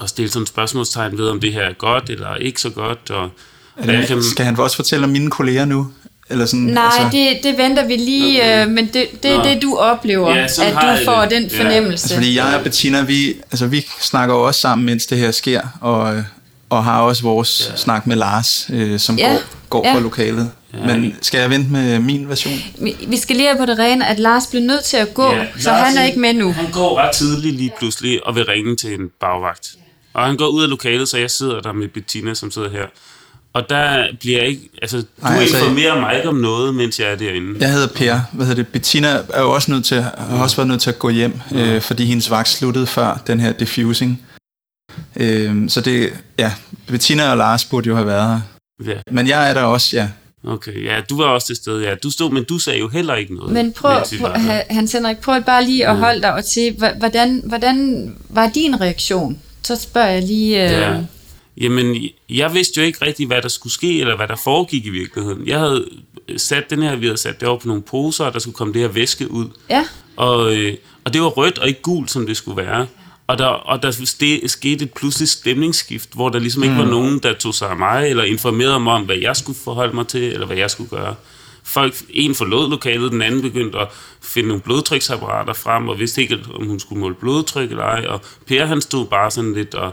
at stille sådan et spørgsmålstegn ved, om det her er godt eller ikke så godt. Og, Er det, kan- skal han også fortælle om mine kolleger nu? Eller sådan, Nej, altså, det, det venter vi lige, Okay. øh, men det, det er Nå. det, du oplever, Ja, at du får det. den Ja. fornemmelse. Altså, fordi jeg og Bettina, vi, altså, vi snakker jo også sammen, mens det her sker, og, og har også vores ja. snak med Lars, øh, som Ja. går, går Ja. fra lokalet. Ja. Men skal jeg vente med min version? Vi, skal lige have på det rene, at Lars bliver nødt til at gå, ja, så Lars, han er ikke med nu. Han går ret tidligt lige pludselig og vil ringe til en bagvagt. Og han går ud af lokalet, så jeg sidder der med Bettina, som sidder her. Og der bliver jeg ikke... Altså, du Nej, altså- informerer mig ikke om noget, mens jeg er derinde. Jeg hedder Per. Hvad hedder det? Bettina er jo også nødt til, har også været nødt til at gå hjem, øh, fordi hendes vagt sluttede før den her diffusing. Øh, så det, ja, Bettina og Lars burde jo have været her. Ja, Men jeg er der også, ja. okay. Ja, du var også til stede. Ja, du stod, men du sagde jo heller ikke noget. Men prøv, prøv. Hans Henrik, prøv bare lige at holde dig og se, hvordan, hvordan var din reaktion? Så spørger jeg lige... Øh, Ja. Jamen, jeg vidste jo ikke rigtig, hvad der skulle ske, eller hvad der foregik i virkeligheden. Jeg havde sat den her, vi havde sat det over på nogle poser, og der skulle komme det her væske ud. ja. Og, øh, og det var rødt og ikke gult, som det skulle være. Og der, og der ste, skete et pludseligt stemningsskift, hvor der ligesom ikke var nogen, der tog sig af mig, eller informerede mig om, hvad jeg skulle forholde mig til, eller hvad jeg skulle gøre. Folk, en forlod lokalet, den anden begyndte at finde nogle blodtryksapparater frem, og vidste ikke, om hun skulle måle blodtryk eller ej. Og Per, han stod bare sådan lidt og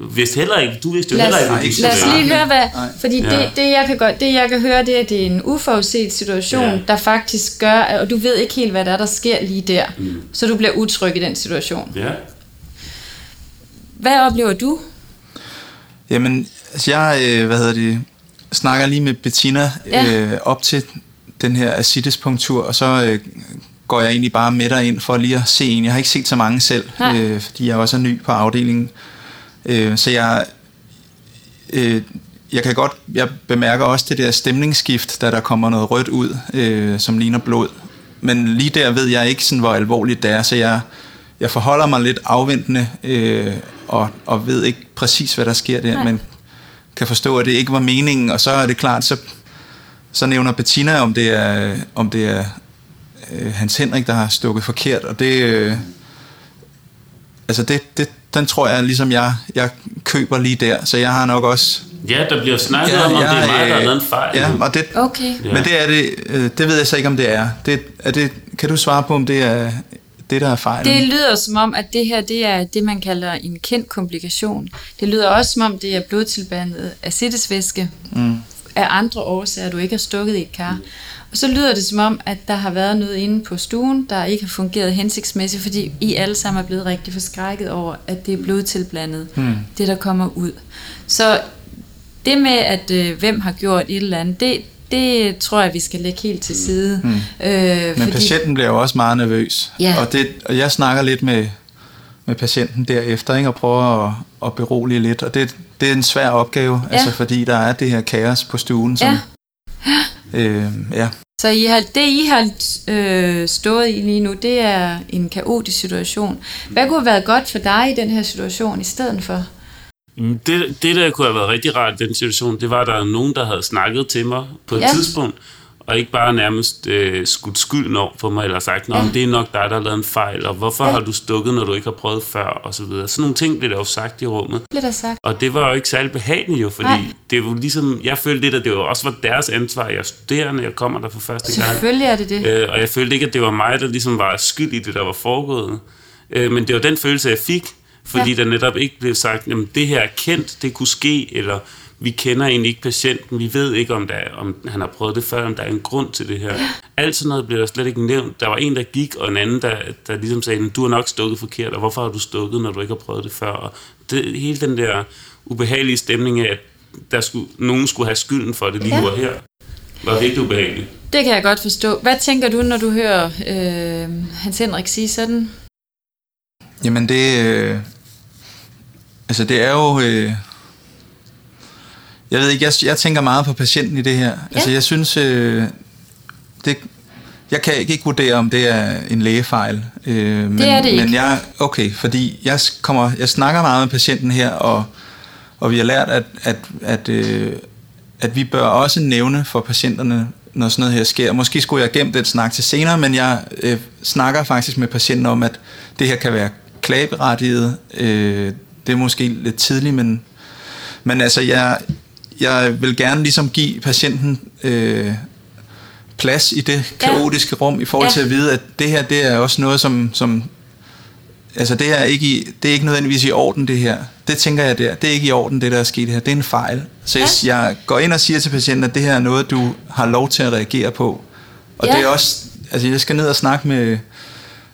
vidste heller ikke, du vidste jo Lad heller ikke, du lad os lige høre, hvad, fordi Ja. det, det, jeg kan godt, det, jeg kan høre, det er, at det er en uforudset situation, Ja. der faktisk gør, og du ved ikke helt, hvad der er, der sker lige der. Mm. Så du bliver utryg i den situation. Ja. Hvad oplever du? Jamen, altså jeg, øh, hvad hedder det, snakker lige med Bettina Ja. øh, op til den her acidispunktur, og så øh, går jeg egentlig bare med ind for lige at se en. Jeg har ikke set så mange selv, Nej. øh, fordi jeg også er ny på afdelingen. Øh, så jeg, øh, jeg kan godt, jeg bemærker også det der stemningsskift, da der kommer noget rødt ud, øh, som ligner blod. Men lige der ved jeg ikke, sådan, hvor alvorligt det er, så jeg, jeg forholder mig lidt afventende, øh, og, og ved ikke præcis, hvad der sker der, Nej. men kan forstå, at det ikke var meningen, og så er det klart, så, så nævner Bettina, om det er, om det er øh, Hans Henrik, der har stukket forkert, og det, øh, altså det, det, den tror jeg, ligesom jeg, jeg køber lige der, så jeg har nok også... ja, der bliver snakket ja, om, om det er mig, der har lavet en fejl. Ja, og det, Okay. Ja. men det er det, øh, det ved jeg så ikke, om det er. Det, er det, kan du svare på, om det er det, der er fejlen? Det lyder som om, at det her det er det, man kalder en kendt komplikation. Det lyder også som om, det er blodtilbandet acidesvæske mm. af andre årsager, du ikke har stukket i et kar. Og så lyder det som om, at der har været noget inde på stuen, der ikke har fungeret hensigtsmæssigt, fordi I alle sammen er blevet rigtig forskrækket over, at det er blodtilblandet, mm. det der kommer ud. Så det med, at øh, hvem har gjort et eller andet, det, det tror jeg, vi skal lægge helt til side. Mm. Øh, Men patienten bliver jo også meget nervøs. Ja. Og, det, og jeg snakker lidt med, med patienten derefter, ikke? og prøver at, at berolige lidt. Og det, det er en svær opgave, Ja. altså, fordi der er det her kaos på stuen. Som, Ja. Øh, ja. Så I har, det, I har øh, stået i lige nu, det er en kaotisk situation. Hvad kunne have været godt for dig i den her situation i stedet for? Det, det, der kunne have været rigtig rart i den situation, det var, at der er nogen, der havde snakket til mig på et ja. tidspunkt, og ikke bare nærmest øh, skudt skylden over på mig, eller sagt, at det er nok dig, der har lavet en fejl, og hvorfor Ja. har du stukket, når du ikke har prøvet før, og så videre. Sådan nogle ting blev der jo sagt i rummet. Bliver der sagt? Og det var jo ikke særlig behageligt jo, fordi Nej. det var ligesom, jeg følte lidt, at det var også var deres ansvar. Jeg er studerende, jeg kommer der for første gang. Selvfølgelig er det det. Øh, og jeg følte ikke, at det var mig, der ligesom var skyld i det, der var foregået. Øh, men det var den følelse, jeg fik, fordi ja. der netop ikke blev sagt, at det her er kendt, det kunne ske, eller vi kender egentlig ikke patienten, vi ved ikke, om, der er, om han har prøvet det før, om der er en grund til det her. Alt sådan noget blev der slet ikke nævnt. Der var en, der gik, og en anden, der, der ligesom sagde, du har nok stukket forkert, og hvorfor har du stukket, når du ikke har prøvet det før? Og det, hele den der ubehagelige stemning af, at der skulle, nogen skulle have skylden for det lige Ja. ja. her. Var virkelig ubehageligt. Det kan jeg godt forstå. Hvad tænker du, når du hører øh, Hans Henrik sige sådan? Jamen det... Øh, altså det er jo... Øh, jeg ved ikke, jeg, jeg tænker meget på patienten i det her. Ja. Altså jeg synes... Øh, det, jeg kan ikke vurdere, om det er en lægefejl. Øh, men, er det ikke. Men jeg, okay, fordi jeg, kommer, jeg snakker meget med patienten her, og, og vi har lært, at, at, at, øh, at vi bør også nævne for patienterne, når sådan noget her sker. Måske skulle jeg gemt den snak til senere, men jeg øh, snakker faktisk med patienten om, at det her kan være klageberettiget. Øh, det er måske lidt tidligt, men, men altså, jeg, jeg vil gerne ligesom give patienten øh, plads i det Ja. kaotiske rum, i forhold Ja. til at vide, at det her, det er også noget, som, som altså det er, ikke i, det er ikke nødvendigvis i orden, det her. Det tænker jeg der. Det er ikke i orden, det der er sket her. Det er en fejl. Så Ja. ja. jeg går ind og siger til patienten, at det her er noget, du har lov til at reagere på. Og Ja. ja. det er også, altså jeg skal ned og snakke med,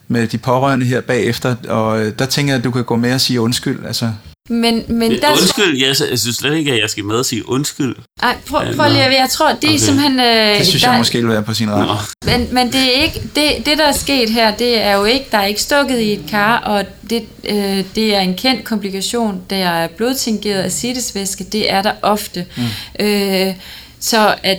med de pårørende her bagefter, og øh, der tænker jeg, at du kan gå med og sige undskyld. Altså, Men, men der... Undskyld, jeg, jeg synes slet ikke, at jeg skal med og sige undskyld. Ej, prøv, prøv lige, at- jeg tror, det er Okay. simpelthen... Øh, det synes der, jeg måske vil være på sin ret. Men, men det er ikke det, det, der er sket her, det er jo ikke, der er ikke stukket i et kar, og det, øh, det er en kendt komplikation, der er blodtingeret acidesvæske, det er der ofte. Mm. Øh, så at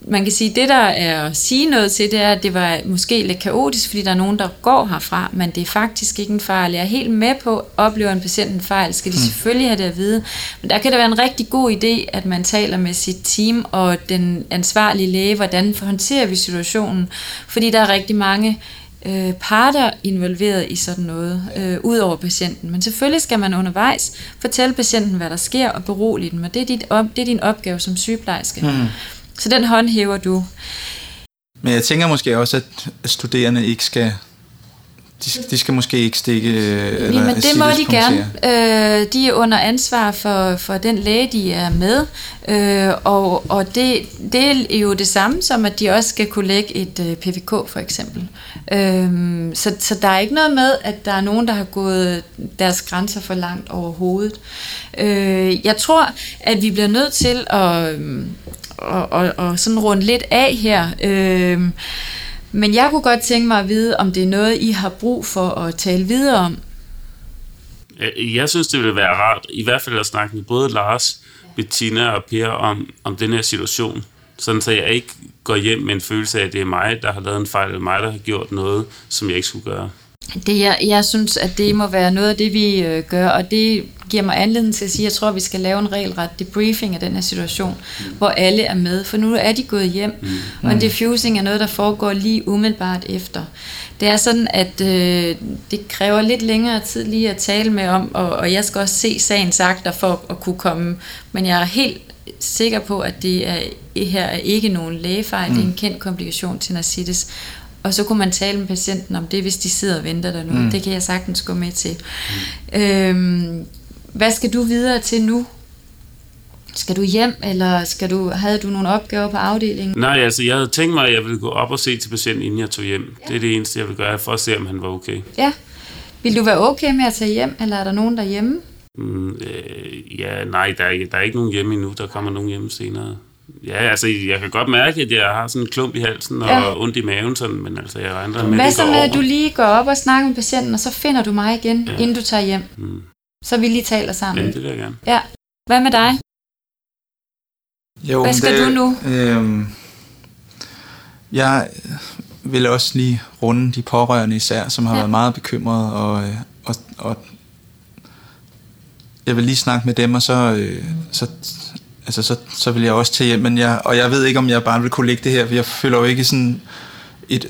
man kan sige, det der er at sige noget til, det er, at det var måske lidt kaotisk, fordi der er nogen, der går herfra, men det er faktisk ikke en fejl. Jeg er helt med på, oplever en patient en fejl, skal de mm. selvfølgelig have det at vide. Men der kan det være en rigtig god idé, at man taler med sit team og den ansvarlige læge, hvordan håndterer vi situationen, fordi der er rigtig mange øh, parter involveret i sådan noget, øh, ud over patienten. Men selvfølgelig skal man undervejs fortælle patienten, hvad der sker, og berolige dem, og det er, dit op, det er din opgave som sygeplejerske. Mm. Så den håndhæver du. Men jeg tænker måske også, at studerende ikke skal... De, skal- de skal måske ikke stikke... øh, Eller Jamen, det må de gerne. Øh, de er under ansvar for, for den læge, de er med, øh, og, og det, det er jo det samme som, at de også skal kunne lægge et øh, PVK for eksempel. Øh, så, så der er ikke noget med, at der er nogen, der har gået deres grænser for langt overhovedet. Øh, jeg tror, at vi bliver nødt til at, øh, og, og, og sådan runde lidt af her. Øh, men jeg kunne godt tænke mig at vide, om det er noget, I har brug for at tale videre om. Øh, jeg- synes, det ville være rart, i hvert fald at snakke med både Lars, Bettina og Per om, om den her situation. Sådan så jeg ikke går hjem med en følelse af, at det er mig, der har lavet en fejl, eller mig, der har gjort noget, som jeg ikke skulle gøre. Det, jeg, jeg synes, at det må være noget af det, vi øh, gør, og det giver mig anledning til at sige, at jeg tror, at vi skal lave en regelret debriefing af den her situation, mm. hvor alle er med, for nu er de gået hjem, mm. og en diffusing er noget, der foregår lige umiddelbart efter. Det er sådan, at øh, det kræver lidt længere tid lige at tale med om, og, og jeg skal også se sagens akter for at kunne komme, men jeg er helt sikker på, at det er, her er ikke nogen lægefejl, mm. det er en kendt komplikation til narcitis. Og så kunne man tale med patienten om det, hvis de sidder og venter der nu. Mm. Det kan jeg sagtens gå med til. Mm. Øhm, hvad skal du videre til nu? Skal du hjem, eller skal du, havde du nogle opgaver på afdelingen? Nej, altså jeg havde tænkt mig, at jeg ville gå op og se til patienten, inden jeg tog hjem. Det er det eneste, jeg vil gøre, for at se, om han var okay. Ja. Vil du være okay med at tage hjem, eller er der nogen derhjemme? Mm, øh, ja, nej, der er, der er ikke nogen hjemme endnu. Der kommer nogen hjemme senere. Ja, altså, jeg kan godt mærke, at jeg har sådan en klump i halsen og Ja. ondt i maven, sådan, men altså, jeg regner med, Hvad det så med, at du lige går op og snakker med patienten, og så finder du mig igen, ja. inden du tager hjem? Mm. Så vi lige taler sammen. Ja, det vil jeg gerne. Ja. Hvad med dig? Jo, Hvad skal du nu? Øhm, jeg vil også lige runde de pårørende især, som har Ja. ja. været meget bekymrede, og, øh, og, og jeg vil lige snakke med dem, og så, øh, så, altså, så, så vil jeg også tage hjem, men jeg, og jeg ved ikke, om jeg bare vil kunne lægge det her, for jeg føler jo ikke sådan et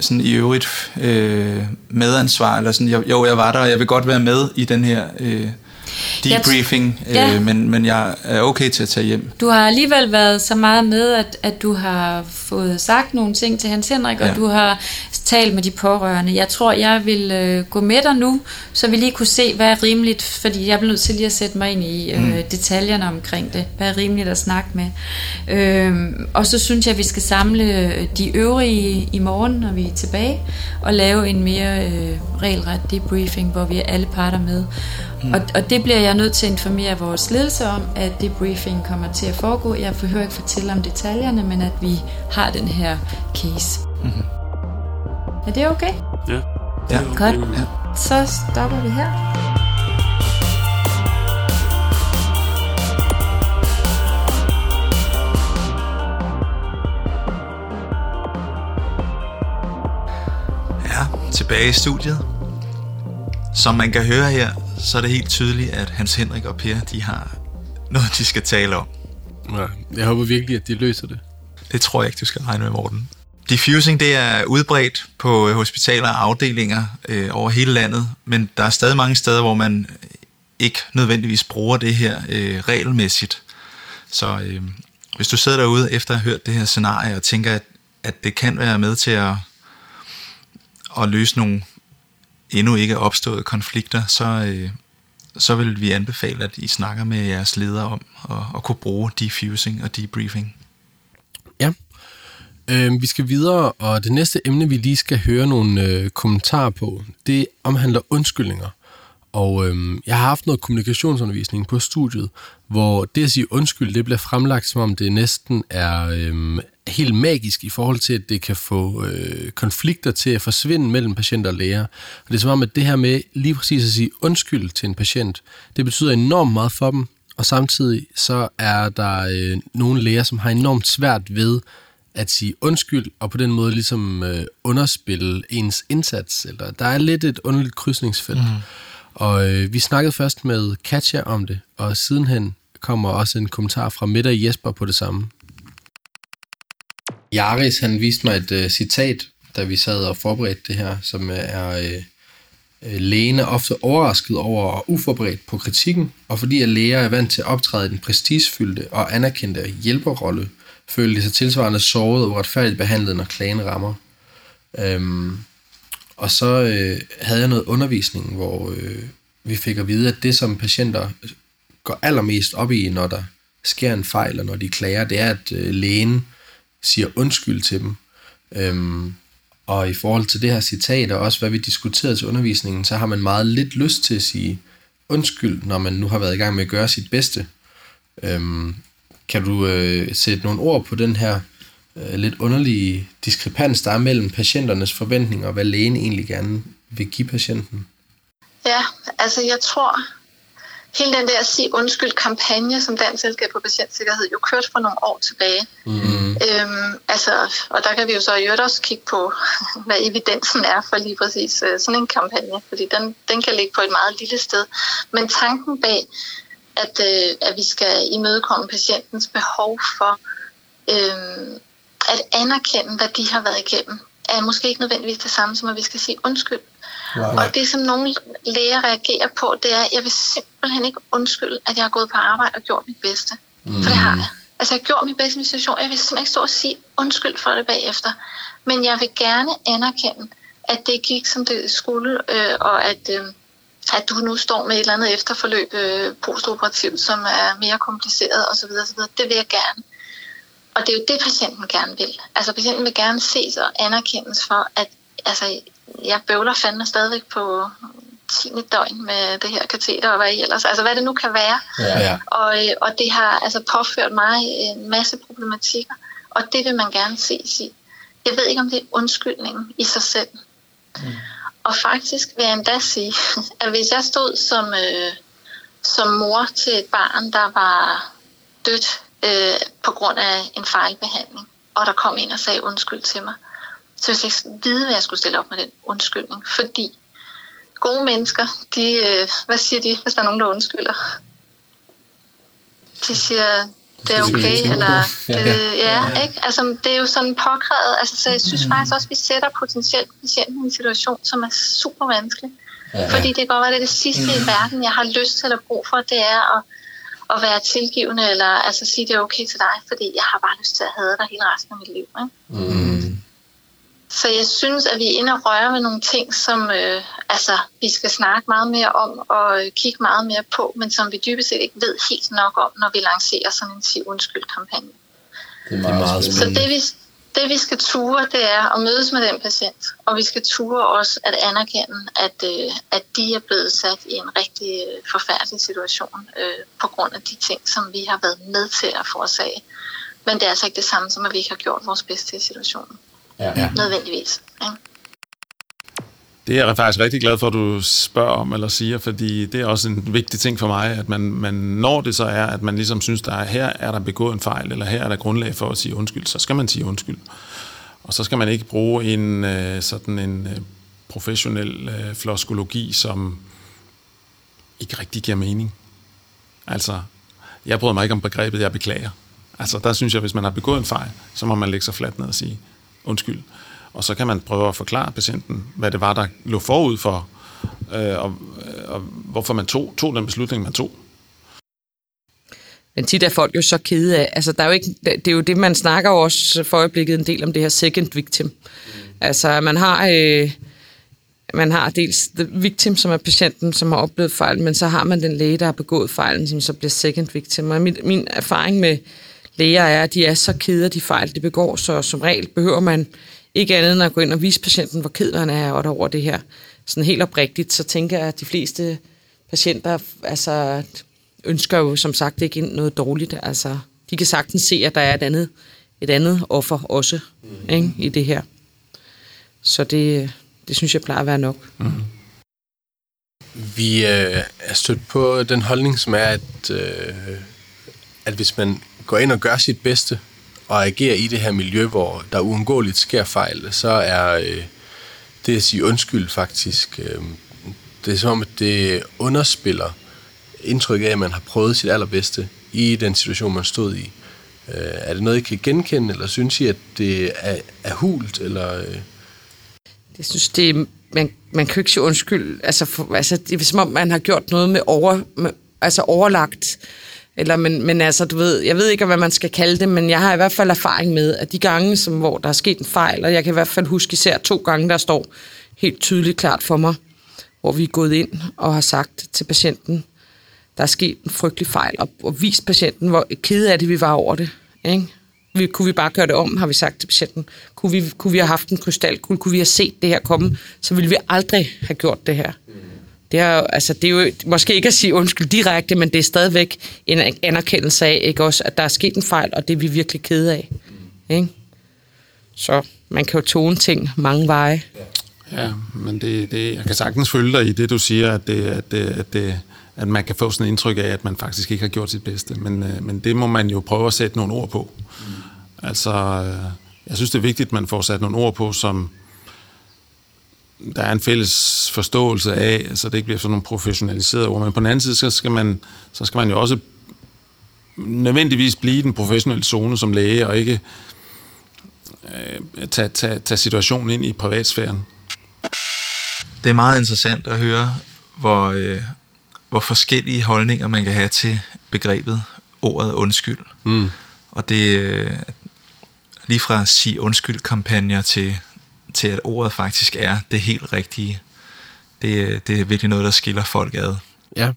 sådan i øvrigt øh, medansvar, eller sådan, jeg, jo, jeg var der, og jeg vil godt være med i den her øh, debriefing, Ja. øh, men, men jeg er okay til at tage hjem. Du har alligevel været så meget med, at, at du har fået sagt nogle ting til Hans Henrik, ja. og du har talt med de pårørende. Jeg tror, jeg vil øh, gå med dig nu, så vi lige kunne se, hvad er rimeligt, fordi jeg bliver nødt til lige at sætte mig ind i øh, mm. detaljerne omkring det. Hvad er rimeligt at snakke med. Øhm, og så synes jeg, at vi skal samle de øvrige i morgen, når vi er tilbage, og lave en mere øh, regelret debriefing, hvor vi er alle parter med. Mm. Og, og det det bliver jeg nødt til at informere vores ledelse om, at det briefing kommer til at foregå. Jeg behøver ikke fortælle om detaljerne, men at vi har den her case. Mm-hmm. Er det okay? Ja. Ja. Godt. Ja. Så stopper vi her. Ja, tilbage i studiet. Som man kan høre her, så er det helt tydeligt, at Hans Henrik og Per, de har noget, de skal tale om. Ja, jeg håber virkelig, at de løser det. Det tror jeg ikke, du skal regne med, Morten. Diffusing det er udbredt på hospitaler og afdelinger øh, over hele landet, men der er stadig mange steder, hvor man ikke nødvendigvis bruger det her øh, regelmæssigt. Så øh, hvis du sidder derude efter at have hørt det her scenarie og tænker, at, at det kan være med til at, at løse nogle endnu ikke opstået konflikter, så, øh, så vil vi anbefale, at I snakker med jeres ledere om at, at kunne bruge diffusing og debriefing. Ja. Øh, vi skal videre, og det næste emne, vi lige skal høre nogle øh, kommentarer på, det omhandler undskyldninger. Og øhm, jeg har haft noget kommunikationsundervisning på studiet, hvor det at sige undskyld, det bliver fremlagt, som om det næsten er øhm, helt magisk i forhold til, at det kan få øh, konflikter til at forsvinde mellem patient og læger. Og det er som om, at det her med lige præcis at sige undskyld til en patient, det betyder enormt meget for dem, og samtidig så er der øh, nogle læger, som har enormt svært ved at sige undskyld, og på den måde ligesom øh, underspille ens indsats. Eller, der er lidt et underligt krydsningsfelt. Mm. Og øh, vi snakkede først med Katja om det, og sidenhen kommer også en kommentar fra Mette og Jesper på det samme. Jaris, han viste mig et øh, citat, da vi sad og forberedte det her, som øh, er øh, øh, lægen er ofte overrasket over og uforberedt på kritikken, og fordi at læger er vant til at optræde i den prestigefyldte og anerkendte hjælperrolle, føler de sig tilsvarende såret og uretfærdigt behandlet, når klagen rammer. Øhm, og så øh, havde jeg noget undervisning, hvor øh, vi fik at vide, at det som patienter går allermest op i, når der sker en fejl, og når de klager, det er, at øh, lægen siger undskyld til dem. Øhm, og i forhold til det her citat, og også hvad vi diskuterede til undervisningen, så har man meget lidt lyst til at sige undskyld, når man nu har været i gang med at gøre sit bedste. Øhm, kan du øh, sætte nogle ord på den her øh, lidt underlige diskrepans, der er mellem patienternes forventninger, og hvad lægen egentlig gerne vil give patienten? Ja, altså jeg tror, hele den der sig undskyld kampagne, som Dansk Selskab på Patientsikkerhed jo kørte for nogle år tilbage. Mm. Øhm, altså, og der kan vi jo så i øvrigt også kigge på, hvad evidensen er for lige præcis øh, sådan en kampagne, fordi den, den kan ligge på et meget lille sted. Men tanken bag, at, øh, at vi skal imødekomme patientens behov for øh, at anerkende, hvad de har været igennem, er måske ikke nødvendigvis det samme som, at vi skal sige undskyld. Wow. Og det, som nogle læger reagerer på, det er, at jeg vil simpelthen ikke undskylde, at jeg har gået på arbejde og gjort mit bedste. Mm. For det har jeg. Altså, jeg har gjort mit bedste i situation. Jeg vil simpelthen ikke stå og sige undskyld for det bagefter. Men jeg vil gerne anerkende, at det gik, som det skulle, øh, og at, øh, at du nu står med et eller andet efterforløb øh, postoperativt, som er mere kompliceret osv. osv. Det vil jeg gerne. Og det er jo det, patienten gerne vil. Altså, patienten vil gerne ses og anerkendes for, at altså, jeg bøvler fandme stadigvæk på 10. døgn med det her kateter og hvad ellers. Altså hvad det nu kan være. Ja, ja. Og, øh, og det har altså påført mig en masse problematikker. Og det vil man gerne se i. Jeg ved ikke, om det er undskyldningen i sig selv. Mm. Og faktisk vil jeg endda sige, at hvis jeg stod som, øh, som mor til et barn, der var dødt øh, på grund af en fejlbehandling, og der kom en og sagde undskyld til mig, så jeg ikke vide, hvad jeg skulle stille op med den undskyldning. Fordi gode mennesker, de, øh, hvad siger de, hvis der er nogen, der undskylder? De siger, det er okay, eller det, ja, ikke? Altså, det er jo sådan påkrævet. Altså, så jeg synes faktisk også, at vi sætter potentielt patienten i en situation, som er super vanskelig. Ja. Fordi det kan godt være, det er det sidste i verden, jeg har lyst til at bruge for, det er at, at være tilgivende, eller altså sige, det er okay til dig, fordi jeg har bare lyst til at have dig hele resten af mit liv. Ikke? Mm. Så jeg synes, at vi er inde og røre med nogle ting, som øh, altså, vi skal snakke meget mere om og øh, kigge meget mere på, men som vi dybest set ikke ved helt nok om, når vi lancerer sådan en sig undskyld kampagne. Det er meget, det er meget Så det vi, det vi skal ture, det er at mødes med den patient, og vi skal ture også at anerkende, at, øh, at de er blevet sat i en rigtig øh, forfærdelig situation øh, på grund af de ting, som vi har været med til at forårsage. Men det er altså ikke det samme som, at vi ikke har gjort vores bedste i situationen. Ja. ja. Nødvendigvis. Ja. Det er jeg faktisk rigtig glad for, at du spørger om eller siger, fordi det er også en vigtig ting for mig, at man, man når det så er, at man ligesom synes, der er, her er der begået en fejl, eller her er der grundlag for at sige undskyld, så skal man sige undskyld. Og så skal man ikke bruge en øh, sådan en øh, professionel øh, floskologi, som ikke rigtig giver mening. Altså, jeg bryder mig ikke om begrebet, jeg beklager. Altså, der synes jeg, hvis man har begået en fejl, så må man lægge sig fladt ned og sige undskyld. Og så kan man prøve at forklare patienten, hvad det var, der lå forud for, øh, og, og hvorfor man tog, tog den beslutning, man tog. Men tit er folk jo så kede af, altså der er jo ikke, det er jo det, man snakker også for øjeblikket en del om det her second victim. Mm. Altså man har, øh, man har dels the victim, som er patienten, som har oplevet fejl, men så har man den læge, der har begået fejlen, som så bliver second victim. Og min, min erfaring med læger er, at de er så kede af de fejl, de begår, så som regel behøver man ikke andet end at gå ind og vise patienten, hvor ked han er over det her. Sådan helt oprigtigt, så tænker jeg, at de fleste patienter altså, ønsker jo som sagt ikke noget dårligt. Altså, de kan sagtens se, at der er et andet, et andet offer også mm. ikke, i det her. Så det, det synes jeg plejer at være nok. Mm. Vi øh, er stødt på den holdning, som er, at, øh, at hvis man går ind og gør sit bedste, og agere i det her miljø, hvor der uundgåeligt sker fejl, så er øh, det at sige undskyld faktisk, øh, det er som om, at det underspiller indtrykket af, at man har prøvet sit allerbedste i den situation, man stod i. Øh, er det noget, I kan genkende, eller synes I, at det er, er hult? Eller, øh? Jeg synes, det er, man, man kan ikke sige undskyld. Altså, for, altså, det er som om, man har gjort noget med, over, med altså overlagt eller, men, men altså, du ved, jeg ved ikke, hvad man skal kalde det, men jeg har i hvert fald erfaring med, at de gange, som, hvor der er sket en fejl, og jeg kan i hvert fald huske især to gange, der står helt tydeligt klart for mig, hvor vi er gået ind og har sagt til patienten, der er sket en frygtelig fejl, og, og vist patienten, hvor kede af det vi var over det. Ikke? Vi, kunne vi bare gøre det om, har vi sagt til patienten. Kunne vi, kunne vi have haft en krystalkugle, kunne vi have set det her komme, så ville vi aldrig have gjort det her. Mm. Det er, altså, det er jo måske ikke at sige undskyld direkte, men det er stadigvæk en anerkendelse af, ikke også, at der er sket en fejl, og det er vi virkelig kede af. Ikke? Så man kan jo tone ting mange veje. Ja, men det, det, jeg kan sagtens følge dig i det, du siger, at, det, at, det, at, det, at man kan få sådan et indtryk af, at man faktisk ikke har gjort sit bedste. Men, øh, men det må man jo prøve at sætte nogle ord på. Mm. Altså, øh, jeg synes, det er vigtigt, at man får sat nogle ord på, som, der er en fælles forståelse af, så det ikke bliver sådan nogle professionaliserede ord. Men på den anden side, så skal man, så skal man jo også nødvendigvis blive den professionelle zone som læge, og ikke øh, tage, tage, tage situationen ind i privatsfæren. Det er meget interessant at høre, hvor, øh, hvor forskellige holdninger man kan have til begrebet ordet undskyld. Mm. Og det øh, lige fra sige undskyld-kampagner til til, at ordet faktisk er det helt rigtige. Det, det er virkelig noget, der skiller folk ad. Ja.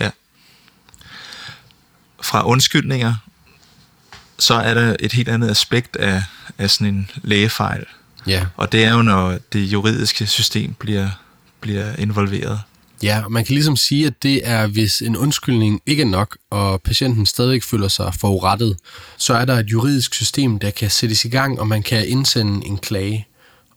ja. Fra undskyldninger, så er der et helt andet aspekt af, af sådan en lægefejl. Ja. Og det er jo, når det juridiske system bliver, bliver involveret. Ja, og man kan ligesom sige, at det er, hvis en undskyldning ikke er nok, og patienten stadig føler sig forurettet, så er der et juridisk system, der kan sættes i gang, og man kan indsende en klage.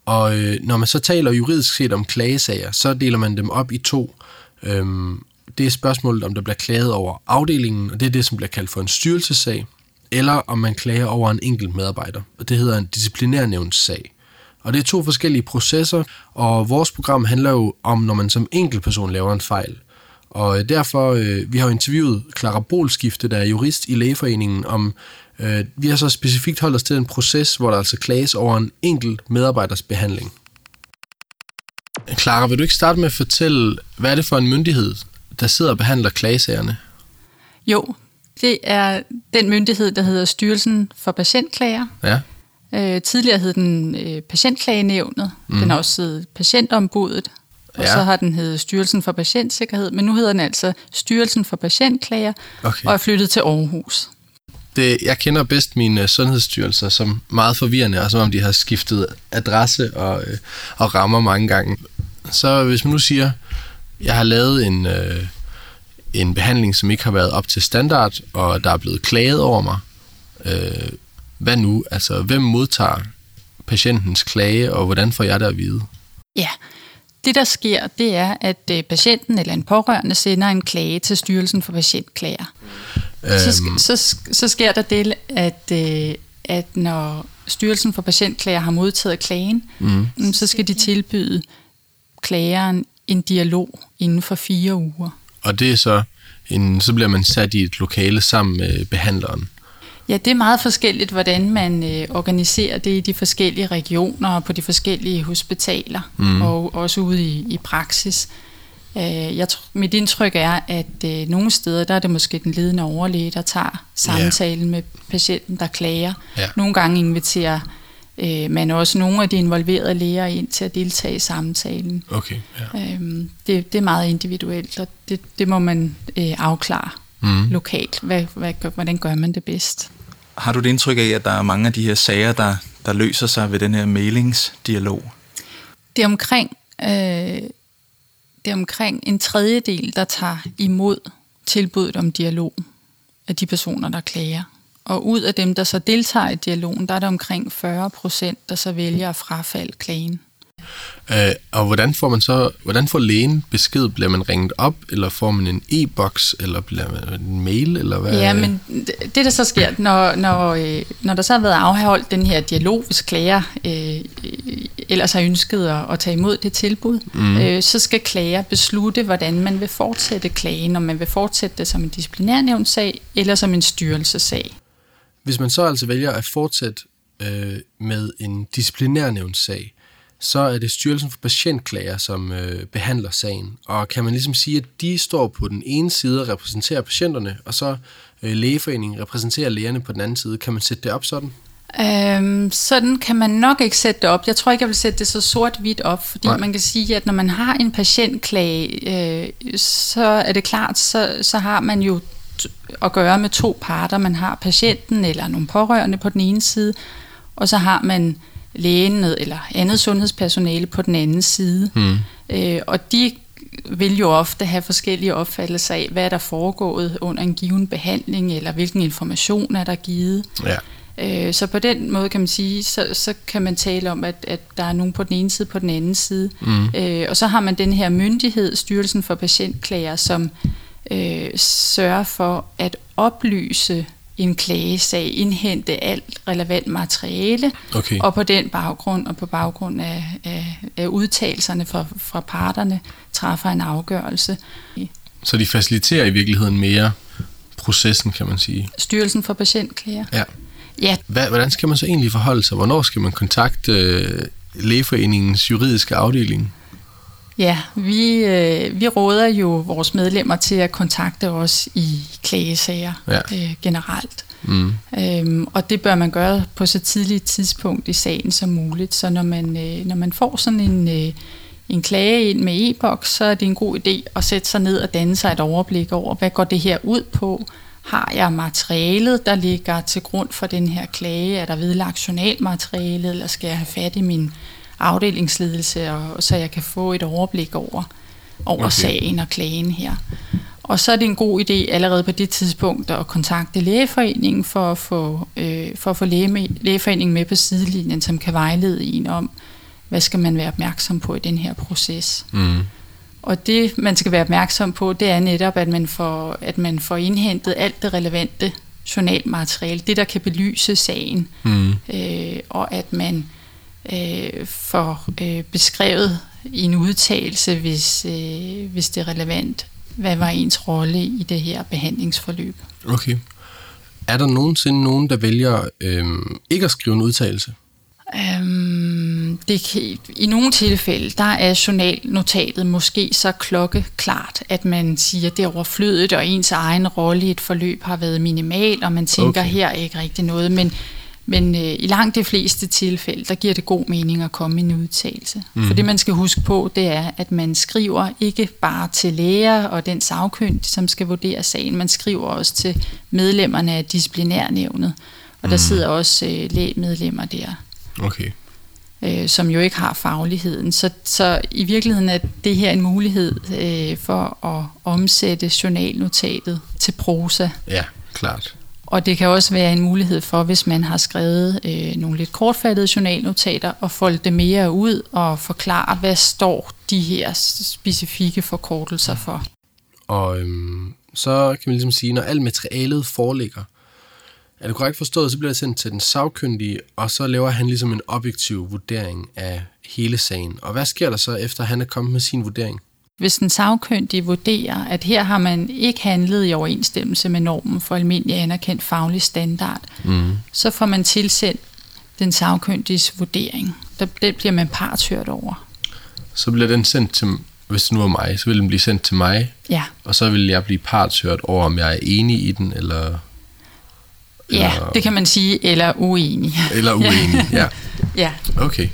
Og øh, når man så taler juridisk set om klagesager, så deler man dem op i to. Øhm, det er spørgsmålet, om der bliver klaget over afdelingen, og det er det, som bliver kaldt for en styrelsesag, eller om man klager over en enkelt medarbejder, og det hedder en disciplinærnævnssag. Og det er to forskellige processer, og vores program handler jo om, når man som enkeltperson laver en fejl. Og øh, derfor, øh, vi har interviewet Clara Bolskifte, der er jurist i Lægeforeningen, om Øh, vi har så specifikt holdt os til en proces, hvor der altså klages over en enkelt medarbejders behandling. Clara, vil du ikke starte med at fortælle, hvad er det for en myndighed, der sidder og behandler klagesagerne? Jo, det er den myndighed, der hedder Styrelsen for Patientklager. Ja. Øh, tidligere hed den øh, Patientklagenævnet. Mm. Den har også heddet Patientombuddet. Og ja. så har den heddet Styrelsen for Patientsikkerhed. Men nu hedder den altså Styrelsen for Patientklager okay. og er flyttet til Aarhus det, jeg kender bedst mine øh, sundhedsstyrelser som meget forvirrende, og som om de har skiftet adresse og, øh, og rammer mange gange. Så hvis man nu siger, jeg har lavet en, øh, en behandling, som ikke har været op til standard, og der er blevet klaget over mig, øh, hvad nu? Altså, hvem modtager patientens klage, og hvordan får jeg det at vide? Ja, det der sker, det er, at øh, patienten eller en pårørende sender en klage til Styrelsen for Patientklager. Øhm. Så, så, så sker der det, at, øh, at når Styrelsen for Patientklager har modtaget klagen, mm. så skal de tilbyde klageren en dialog inden for fire uger. Og det er så, en, så bliver man sat i et lokale sammen med behandleren. Ja, det er meget forskelligt, hvordan man øh, organiserer det i de forskellige regioner og på de forskellige hospitaler, mm. og også ude i, i praksis. Øh, jeg tror, mit indtryk er, at øh, nogle steder, der er det måske den ledende overlæge, der tager samtalen yeah. med patienten, der klager. Yeah. Nogle gange inviterer øh, man også nogle af de involverede læger ind til at deltage i samtalen. Okay, ja. øhm, det, det er meget individuelt, og det, det må man øh, afklare mm. lokalt. Hvad, hvad, hvordan gør man det bedst? Har du det indtryk af, at der er mange af de her sager, der, der løser sig ved den her mailingsdialog? Det er omkring, øh, det er omkring en tredjedel, der tager imod tilbuddet om dialog af de personer, der klager. Og ud af dem, der så deltager i dialogen, der er der omkring 40 procent, der så vælger at frafalde klagen. Øh, og hvordan får man så, hvordan får lægen besked? Bliver man ringet op, eller får man en e-boks, eller bliver man en mail, eller hvad? Ja, men det, der så sker, når, når, øh, når der så har været afholdt den her dialog, hvis klager øh, ellers har ønsket at, at tage imod det tilbud, mm. øh, så skal klager beslutte, hvordan man vil fortsætte klagen, om man vil fortsætte det som en disciplinærnævnssag, eller som en styrelsesag. Hvis man så altså vælger at fortsætte øh, med en disciplinærnævnssag, så er det Styrelsen for Patientklager, som øh, behandler sagen. Og kan man ligesom sige, at de står på den ene side og repræsenterer patienterne, og så øh, lægeforeningen repræsenterer lægerne på den anden side. Kan man sætte det op sådan? Øhm, sådan kan man nok ikke sætte det op. Jeg tror ikke, jeg vil sætte det så sort-hvidt op, fordi Nej. man kan sige, at når man har en patientklage, øh, så er det klart, så, så har man jo at gøre med to parter. Man har patienten eller nogle pårørende på den ene side, og så har man lægen eller andet sundhedspersonale på den anden side. Mm. Øh, og de vil jo ofte have forskellige opfattelser af, hvad er der foregået under en given behandling, eller hvilken information er der givet. Ja. Øh, så på den måde kan man sige, så, så kan man tale om, at, at der er nogen på den ene side, på den anden side. Mm. Øh, og så har man den her myndighed, Styrelsen for Patientklager, som øh, sørger for at oplyse en klagesag, indhente alt relevant materiale, okay. og på den baggrund og på baggrund af, af, af udtalelserne fra, fra parterne træffer en afgørelse. Så de faciliterer i virkeligheden mere processen, kan man sige? Styrelsen for Patientklager. Ja. Ja. Hvad, hvordan skal man så egentlig forholde sig? Hvornår skal man kontakte øh, Lægeforeningens juridiske afdeling? Ja, vi, øh, vi råder jo vores medlemmer til at kontakte os i klagesager ja. øh, generelt. Mm. Øhm, og det bør man gøre på så tidligt tidspunkt i sagen som muligt. Så når man, øh, når man får sådan en, øh, en klage ind med e-boks, så er det en god idé at sætte sig ned og danne sig et overblik over, hvad går det her ud på? Har jeg materialet, der ligger til grund for den her klage? Er der vedlagt journalmateriale, eller skal jeg have fat i min afdelingsledelse, og, så jeg kan få et overblik over, over okay. sagen og klagen her. Og så er det en god idé allerede på det tidspunkt at kontakte lægeforeningen for at få, øh, for at få læge, lægeforeningen med på sidelinjen, som kan vejlede en om, hvad skal man være opmærksom på i den her proces. Mm. Og det, man skal være opmærksom på, det er netop, at man får, at man får indhentet alt det relevante journalmateriale, det der kan belyse sagen, mm. øh, og at man øh, får øh, beskrevet i en udtalelse, hvis, øh, hvis det er relevant, hvad var ens rolle i det her behandlingsforløb. Okay. Er der nogensinde nogen, der vælger øh, ikke at skrive en udtalelse? Øhm, det kan, I nogle tilfælde, der er journalnotatet måske så klokkeklart, at man siger, at det er overflødigt, og ens egen rolle i et forløb har været minimal, og man tænker, okay. her er ikke rigtig noget. Men Men øh, i langt de fleste tilfælde, der giver det god mening at komme i en udtalelse. Mm. For det man skal huske på, det er, at man skriver ikke bare til læger og den sagkyndige, som skal vurdere sagen, man skriver også til medlemmerne af disciplinærnævnet. Og der mm. sidder også øh, lægemedlemmer der. Okay. Øh, som jo ikke har fagligheden. Så, så i virkeligheden er det her en mulighed øh, for at omsætte journalnotatet til prosa. Ja, klart. Og det kan også være en mulighed for, hvis man har skrevet øh, nogle lidt kortfattede journalnotater, og folde det mere ud og forklare, hvad står de her specifikke forkortelser for. Og øhm, så kan man ligesom sige, når alt materialet foreligger, er det korrekt forstået, så bliver det sendt til den sagkyndige, og så laver han ligesom en objektiv vurdering af hele sagen. Og hvad sker der så, efter han er kommet med sin vurdering? Hvis den sagkyndige vurderer, at her har man ikke handlet i overensstemmelse med normen for almindelig anerkendt faglig standard, mm. så får man tilsendt den sagkyndiges vurdering. Der, den bliver man partshørt over. Så bliver den sendt til, hvis det nu er mig, så vil den blive sendt til mig, ja. og så vil jeg blive partshørt over, om jeg er enig i den, eller... Ja, eller, det kan man sige, eller uenig. Eller uenig, ja. ja. Okay.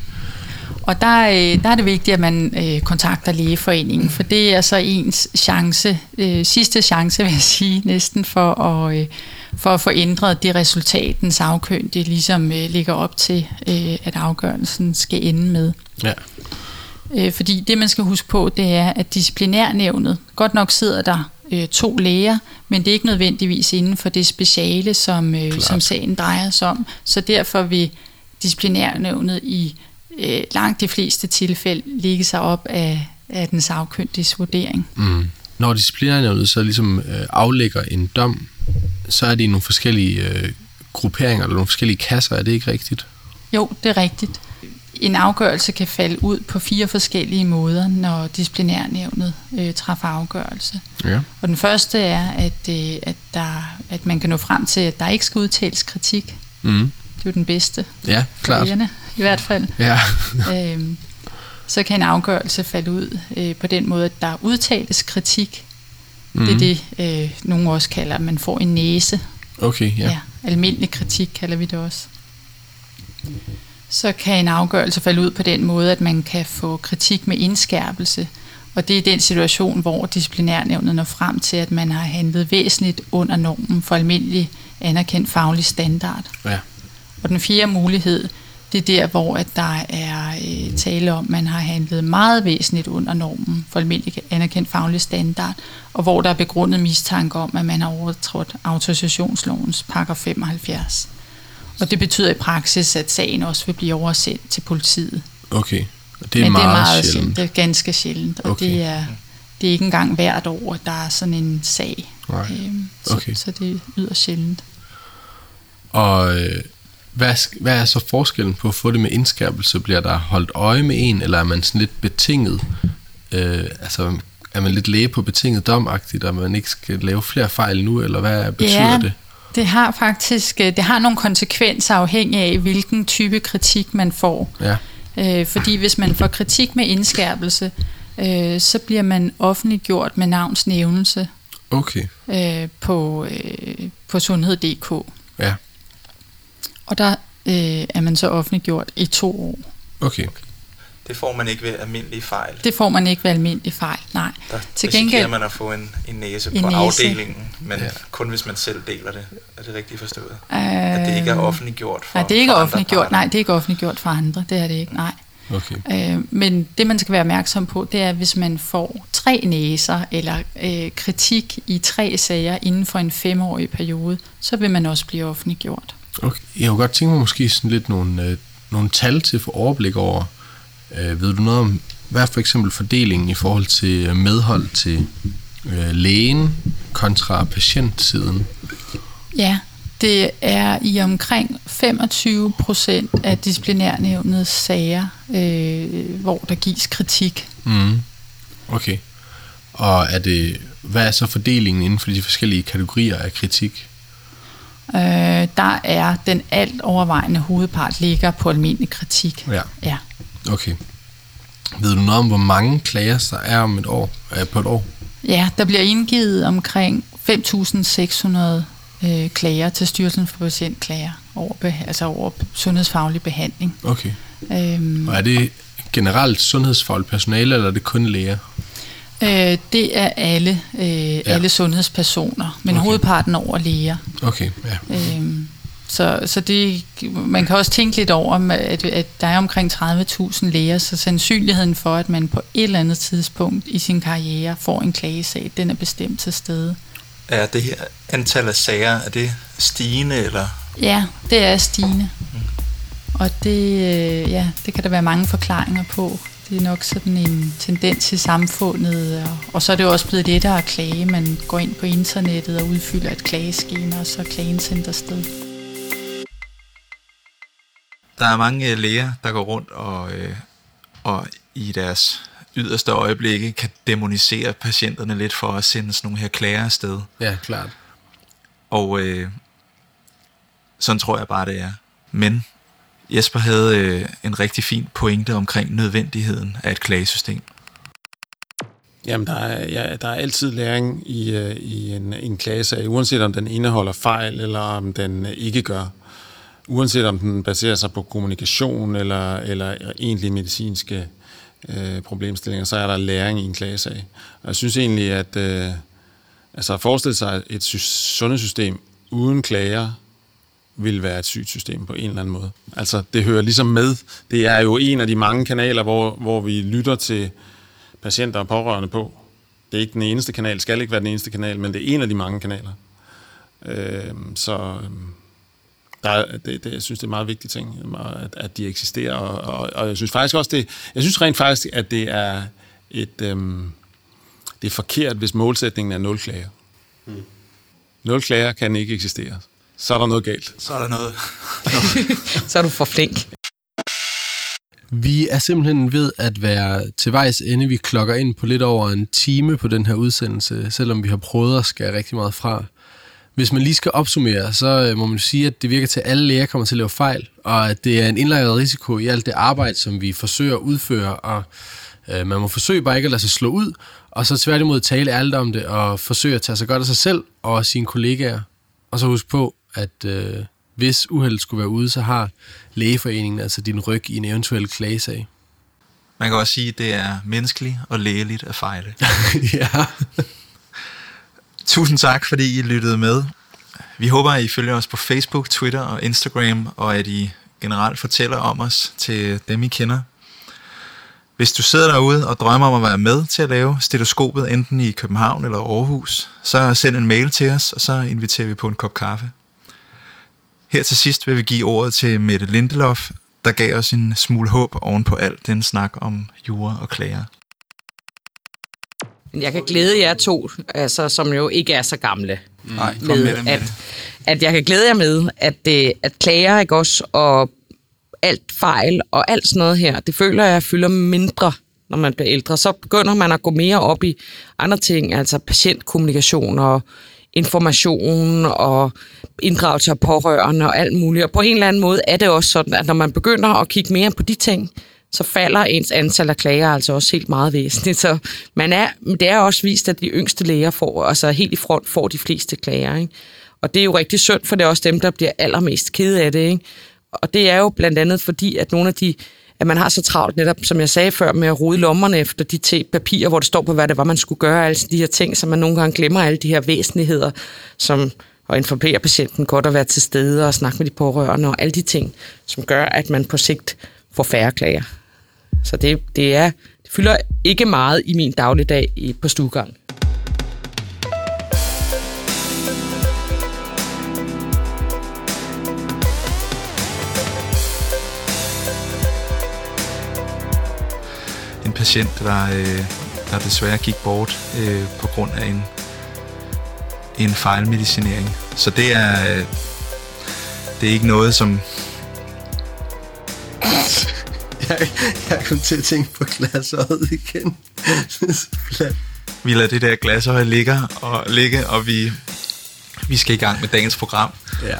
Og der, øh, der er det vigtigt, at man øh, kontakter lægeforeningen, for det er så ens chance, øh, sidste chance vil jeg sige, næsten for at, øh, for at få ændret det resultat, den sagkyndige ligesom øh, ligger op til, øh, at afgørelsen skal ende med. Ja. Øh, fordi det, man skal huske på, det er, at disciplinærnævnet, godt nok sidder der øh, to læger, men det er ikke nødvendigvis inden for det speciale, som, øh, som sagen drejer sig om. Så derfor vil disciplinærnævnet i øh, langt de fleste tilfælde ligge sig op af, af den sagkyndiges vurdering. Mm. Når disciplinærnævnet så ligesom øh, aflægger en dom, så er det i nogle forskellige øh, grupperinger eller nogle forskellige kasser, er det ikke rigtigt? Jo, det er rigtigt. En afgørelse kan falde ud på fire forskellige måder, når disciplinærnævnet øh, træffer afgørelse. Ja. Og den første er, at, øh, at, der, at man kan nå frem til, at der ikke skal udtales kritik. Mm. Det er jo den bedste. Ja, klart. Lægerne, I hvert fald. Ja. øhm, så kan en afgørelse falde ud øh, på den måde, at der udtales kritik. Mm. Det er det, øh, nogen også kalder, at man får en næse. Okay, ja. ja. Almindelig kritik kalder vi det også. Så kan en afgørelse falde ud på den måde, at man kan få kritik med indskærpelse. Og det er den situation, hvor disciplinærnævnet når frem til, at man har handlet væsentligt under normen for almindelig anerkendt faglig standard. Ja. Og den fjerde mulighed, det er der, hvor at der er øh, tale om, at man har handlet meget væsentligt under normen for almindelig anerkendt faglig standard, og hvor der er begrundet mistanke om, at man har overtrådt autorisationslovens paragraf 75. Og det betyder i praksis, at sagen også vil blive oversendt til politiet. Okay. Og det er Men meget, det er meget sjældent. sjældent. Det er ganske sjældent, og Okay. det er det er ikke engang hvert år, at der er sådan en sag. Nej. Øhm, så, Okay. så det er yderst sjældent. Og øh, hvad, hvad er så forskellen på at få det med indskærpelse? Bliver der holdt øje med en, eller er man sådan lidt betinget? Øh, altså, er man lidt læge på betinget domagtigt, og man ikke skal lave flere fejl nu, eller hvad betyder Ja. det? Det har faktisk øh, det har nogle konsekvenser afhængig af, hvilken type kritik man får. Ja. Øh, fordi hvis man får kritik med indskærpelse, øh, så bliver man offentliggjort med navns nævnelse Okay, øh, på, øh, på sundhed.dk. ja. Og der øh, er man så offentliggjort i to år. Okay. Det får man ikke ved almindelige fejl. Det får man ikke ved almindelig fejl, nej. Der Til gengæld- man at få en, en næse En på næse. afdelingen, men Ja. kun hvis man selv deler det. Er det rigtigt forstået? Øh, At det ikke er offentliggjort for Nej, det er ikke for andre offentliggjort. parter. Nej, det er ikke offentliggjort for andre. Det er det ikke, nej. Okay. Øh, men det, man skal være opmærksom på, det er, hvis man får tre næser eller øh, kritik i tre sager inden for en femårig periode, så vil man også blive offentliggjort. okay. Jeg kunne godt tænke mig måske sådan lidt nogle, øh, nogle tal til at få overblik over. Øh, ved du noget om, hvad for eksempel fordelingen i forhold til øh, medhold til øh, lægen kontra patientsiden? Ja, det er i omkring 25 procent af disciplinærnævnets sager, øh, hvor der gives kritik. Mm. Okay. Og er det, hvad er så fordelingen inden for de forskellige kategorier af kritik? Øh, der er den alt overvejende hovedpart ligger på almindelig kritik. Ja. Ja. Okay. Ved du noget om, hvor mange klager der er om et år, øh, på et år? Ja, der bliver indgivet omkring 5.600 øh, klager til Styrelsen for Patientklager over, altså over sundhedsfaglig behandling. Okay. Øhm, og er det generelt sundhedsfagligt personale, eller er det kun læger? Øh, det er alle, øh, ja. alle sundhedspersoner, men okay. hovedparten over læger. Okay, ja. Øhm, så, så det, man kan også tænke lidt over, at, at der er omkring 30.000 læger, så sandsynligheden for, at man på et eller andet tidspunkt i sin karriere får en klagesag, den er bestemt til stede. Er det her antal af sager, er det stigende, eller? Ja, det er stigende. Mm. Og det, øh, ja, det kan der være mange forklaringer på. Det er nok sådan en tendens i samfundet, og, og så er det jo også blevet lettere at klage. Man går ind på internettet og udfylder et klageskema, og så klagen sendt afsted. Der er mange øh, læger, der går rundt og, øh, og i deres yderste øjeblikke kan demonisere patienterne lidt for at sende sådan nogle her klager afsted. Ja, klart. Og øh, sådan tror jeg bare, det er. Men Jesper havde øh, en rigtig fin pointe omkring nødvendigheden af et klagesystem. Jamen, der er, ja, der er altid læring i, øh, i en, en klagesag, uanset om den indeholder fejl, eller om den ikke gør. Uanset om den baserer sig på kommunikation, eller, eller egentlig medicinske øh, problemstillinger, så er der læring i en klagesag. Og jeg synes egentlig, at øh, altså at forestille sig et sundhedssystem uden klager, vil være et sygt system på en eller anden måde. Altså, det hører ligesom med. Det er jo en af de mange kanaler, hvor, hvor vi lytter til patienter og pårørende på. Det er ikke den eneste kanal, skal ikke være den eneste kanal, men det er en af de mange kanaler. Øh, så øhm, der er, det, det, jeg synes, det er en meget vigtig ting, at, at de eksisterer. Og, og, og jeg synes faktisk også, det, jeg synes rent faktisk, at det er et, øhm, det er forkert, hvis målsætningen er nul klager. Mm. Nul klager kan ikke eksistere så er der noget galt. Så er der noget. så er du for flink. Vi er simpelthen ved at være til vejs ende. Vi klokker ind på lidt over en time på den her udsendelse, selvom vi har prøvet at skære rigtig meget fra. Hvis man lige skal opsummere, så øh, må man sige, at det virker til, at alle læger kommer til at lave fejl, og at det er en indlejret risiko i alt det arbejde, som vi forsøger at udføre, og øh, man må forsøge bare ikke at lade sig slå ud, og så tværtimod tale ærligt om det, og forsøge at tage sig godt af sig selv og sine kollegaer. Og så husk på, at øh, hvis uheldet skulle være ude, så har lægeforeningen altså din ryg i en eventuel klagesag. Man kan også sige, at det er menneskeligt og lægeligt at fejle. ja. Tusind tak, fordi I lyttede med. Vi håber, at I følger os på Facebook, Twitter og Instagram, og at I generelt fortæller om os til dem, I kender. Hvis du sidder derude og drømmer om at være med til at lave stetoskopet, enten i København eller Aarhus, så send en mail til os, og så inviterer vi på en kop kaffe. Her til sidst vil vi give ordet til Mette Lindelof, der gav os en smule håb oven på alt den snak om jura og klager. Jeg kan glæde jer to, altså, som jo ikke er så gamle. Nej, kom med, med at, at jeg kan glæde jer med, at, det, at klager ikke også, og alt fejl og alt sådan noget her, det føler jeg fylder mindre, når man bliver ældre. Så begynder man at gå mere op i andre ting, altså patientkommunikation og information og inddragelse af pårørende og alt muligt. Og på en eller anden måde er det også sådan, at når man begynder at kigge mere på de ting, så falder ens antal af klager altså også helt meget væsentligt. Så man er, det er også vist, at de yngste læger får, altså helt i front får de fleste klager. Ikke? Og det er jo rigtig synd, for det er også dem, der bliver allermest ked af det. Ikke? Og det er jo blandt andet fordi, at nogle af de at man har så travlt netop, som jeg sagde før, med at rode lommerne efter de te papirer, hvor det står på, hvad det var, man skulle gøre, altså de her ting, så man nogle gange glemmer alle de her væsentligheder, som at informere patienten godt at være til stede og snakke med de pårørende og alle de ting, som gør, at man på sigt får færre klager. Så det, det, er, det fylder ikke meget i min dagligdag på stuegang. patient, der, øh, der desværre gik bort øh, på grund af en, en fejlmedicinering. Så det er, øh, det er ikke noget, som jeg, jeg kom til at tænke på glasøjet igen. vi lader det der glasøje ligge og, ligge, og vi, vi skal i gang med dagens program. Ja.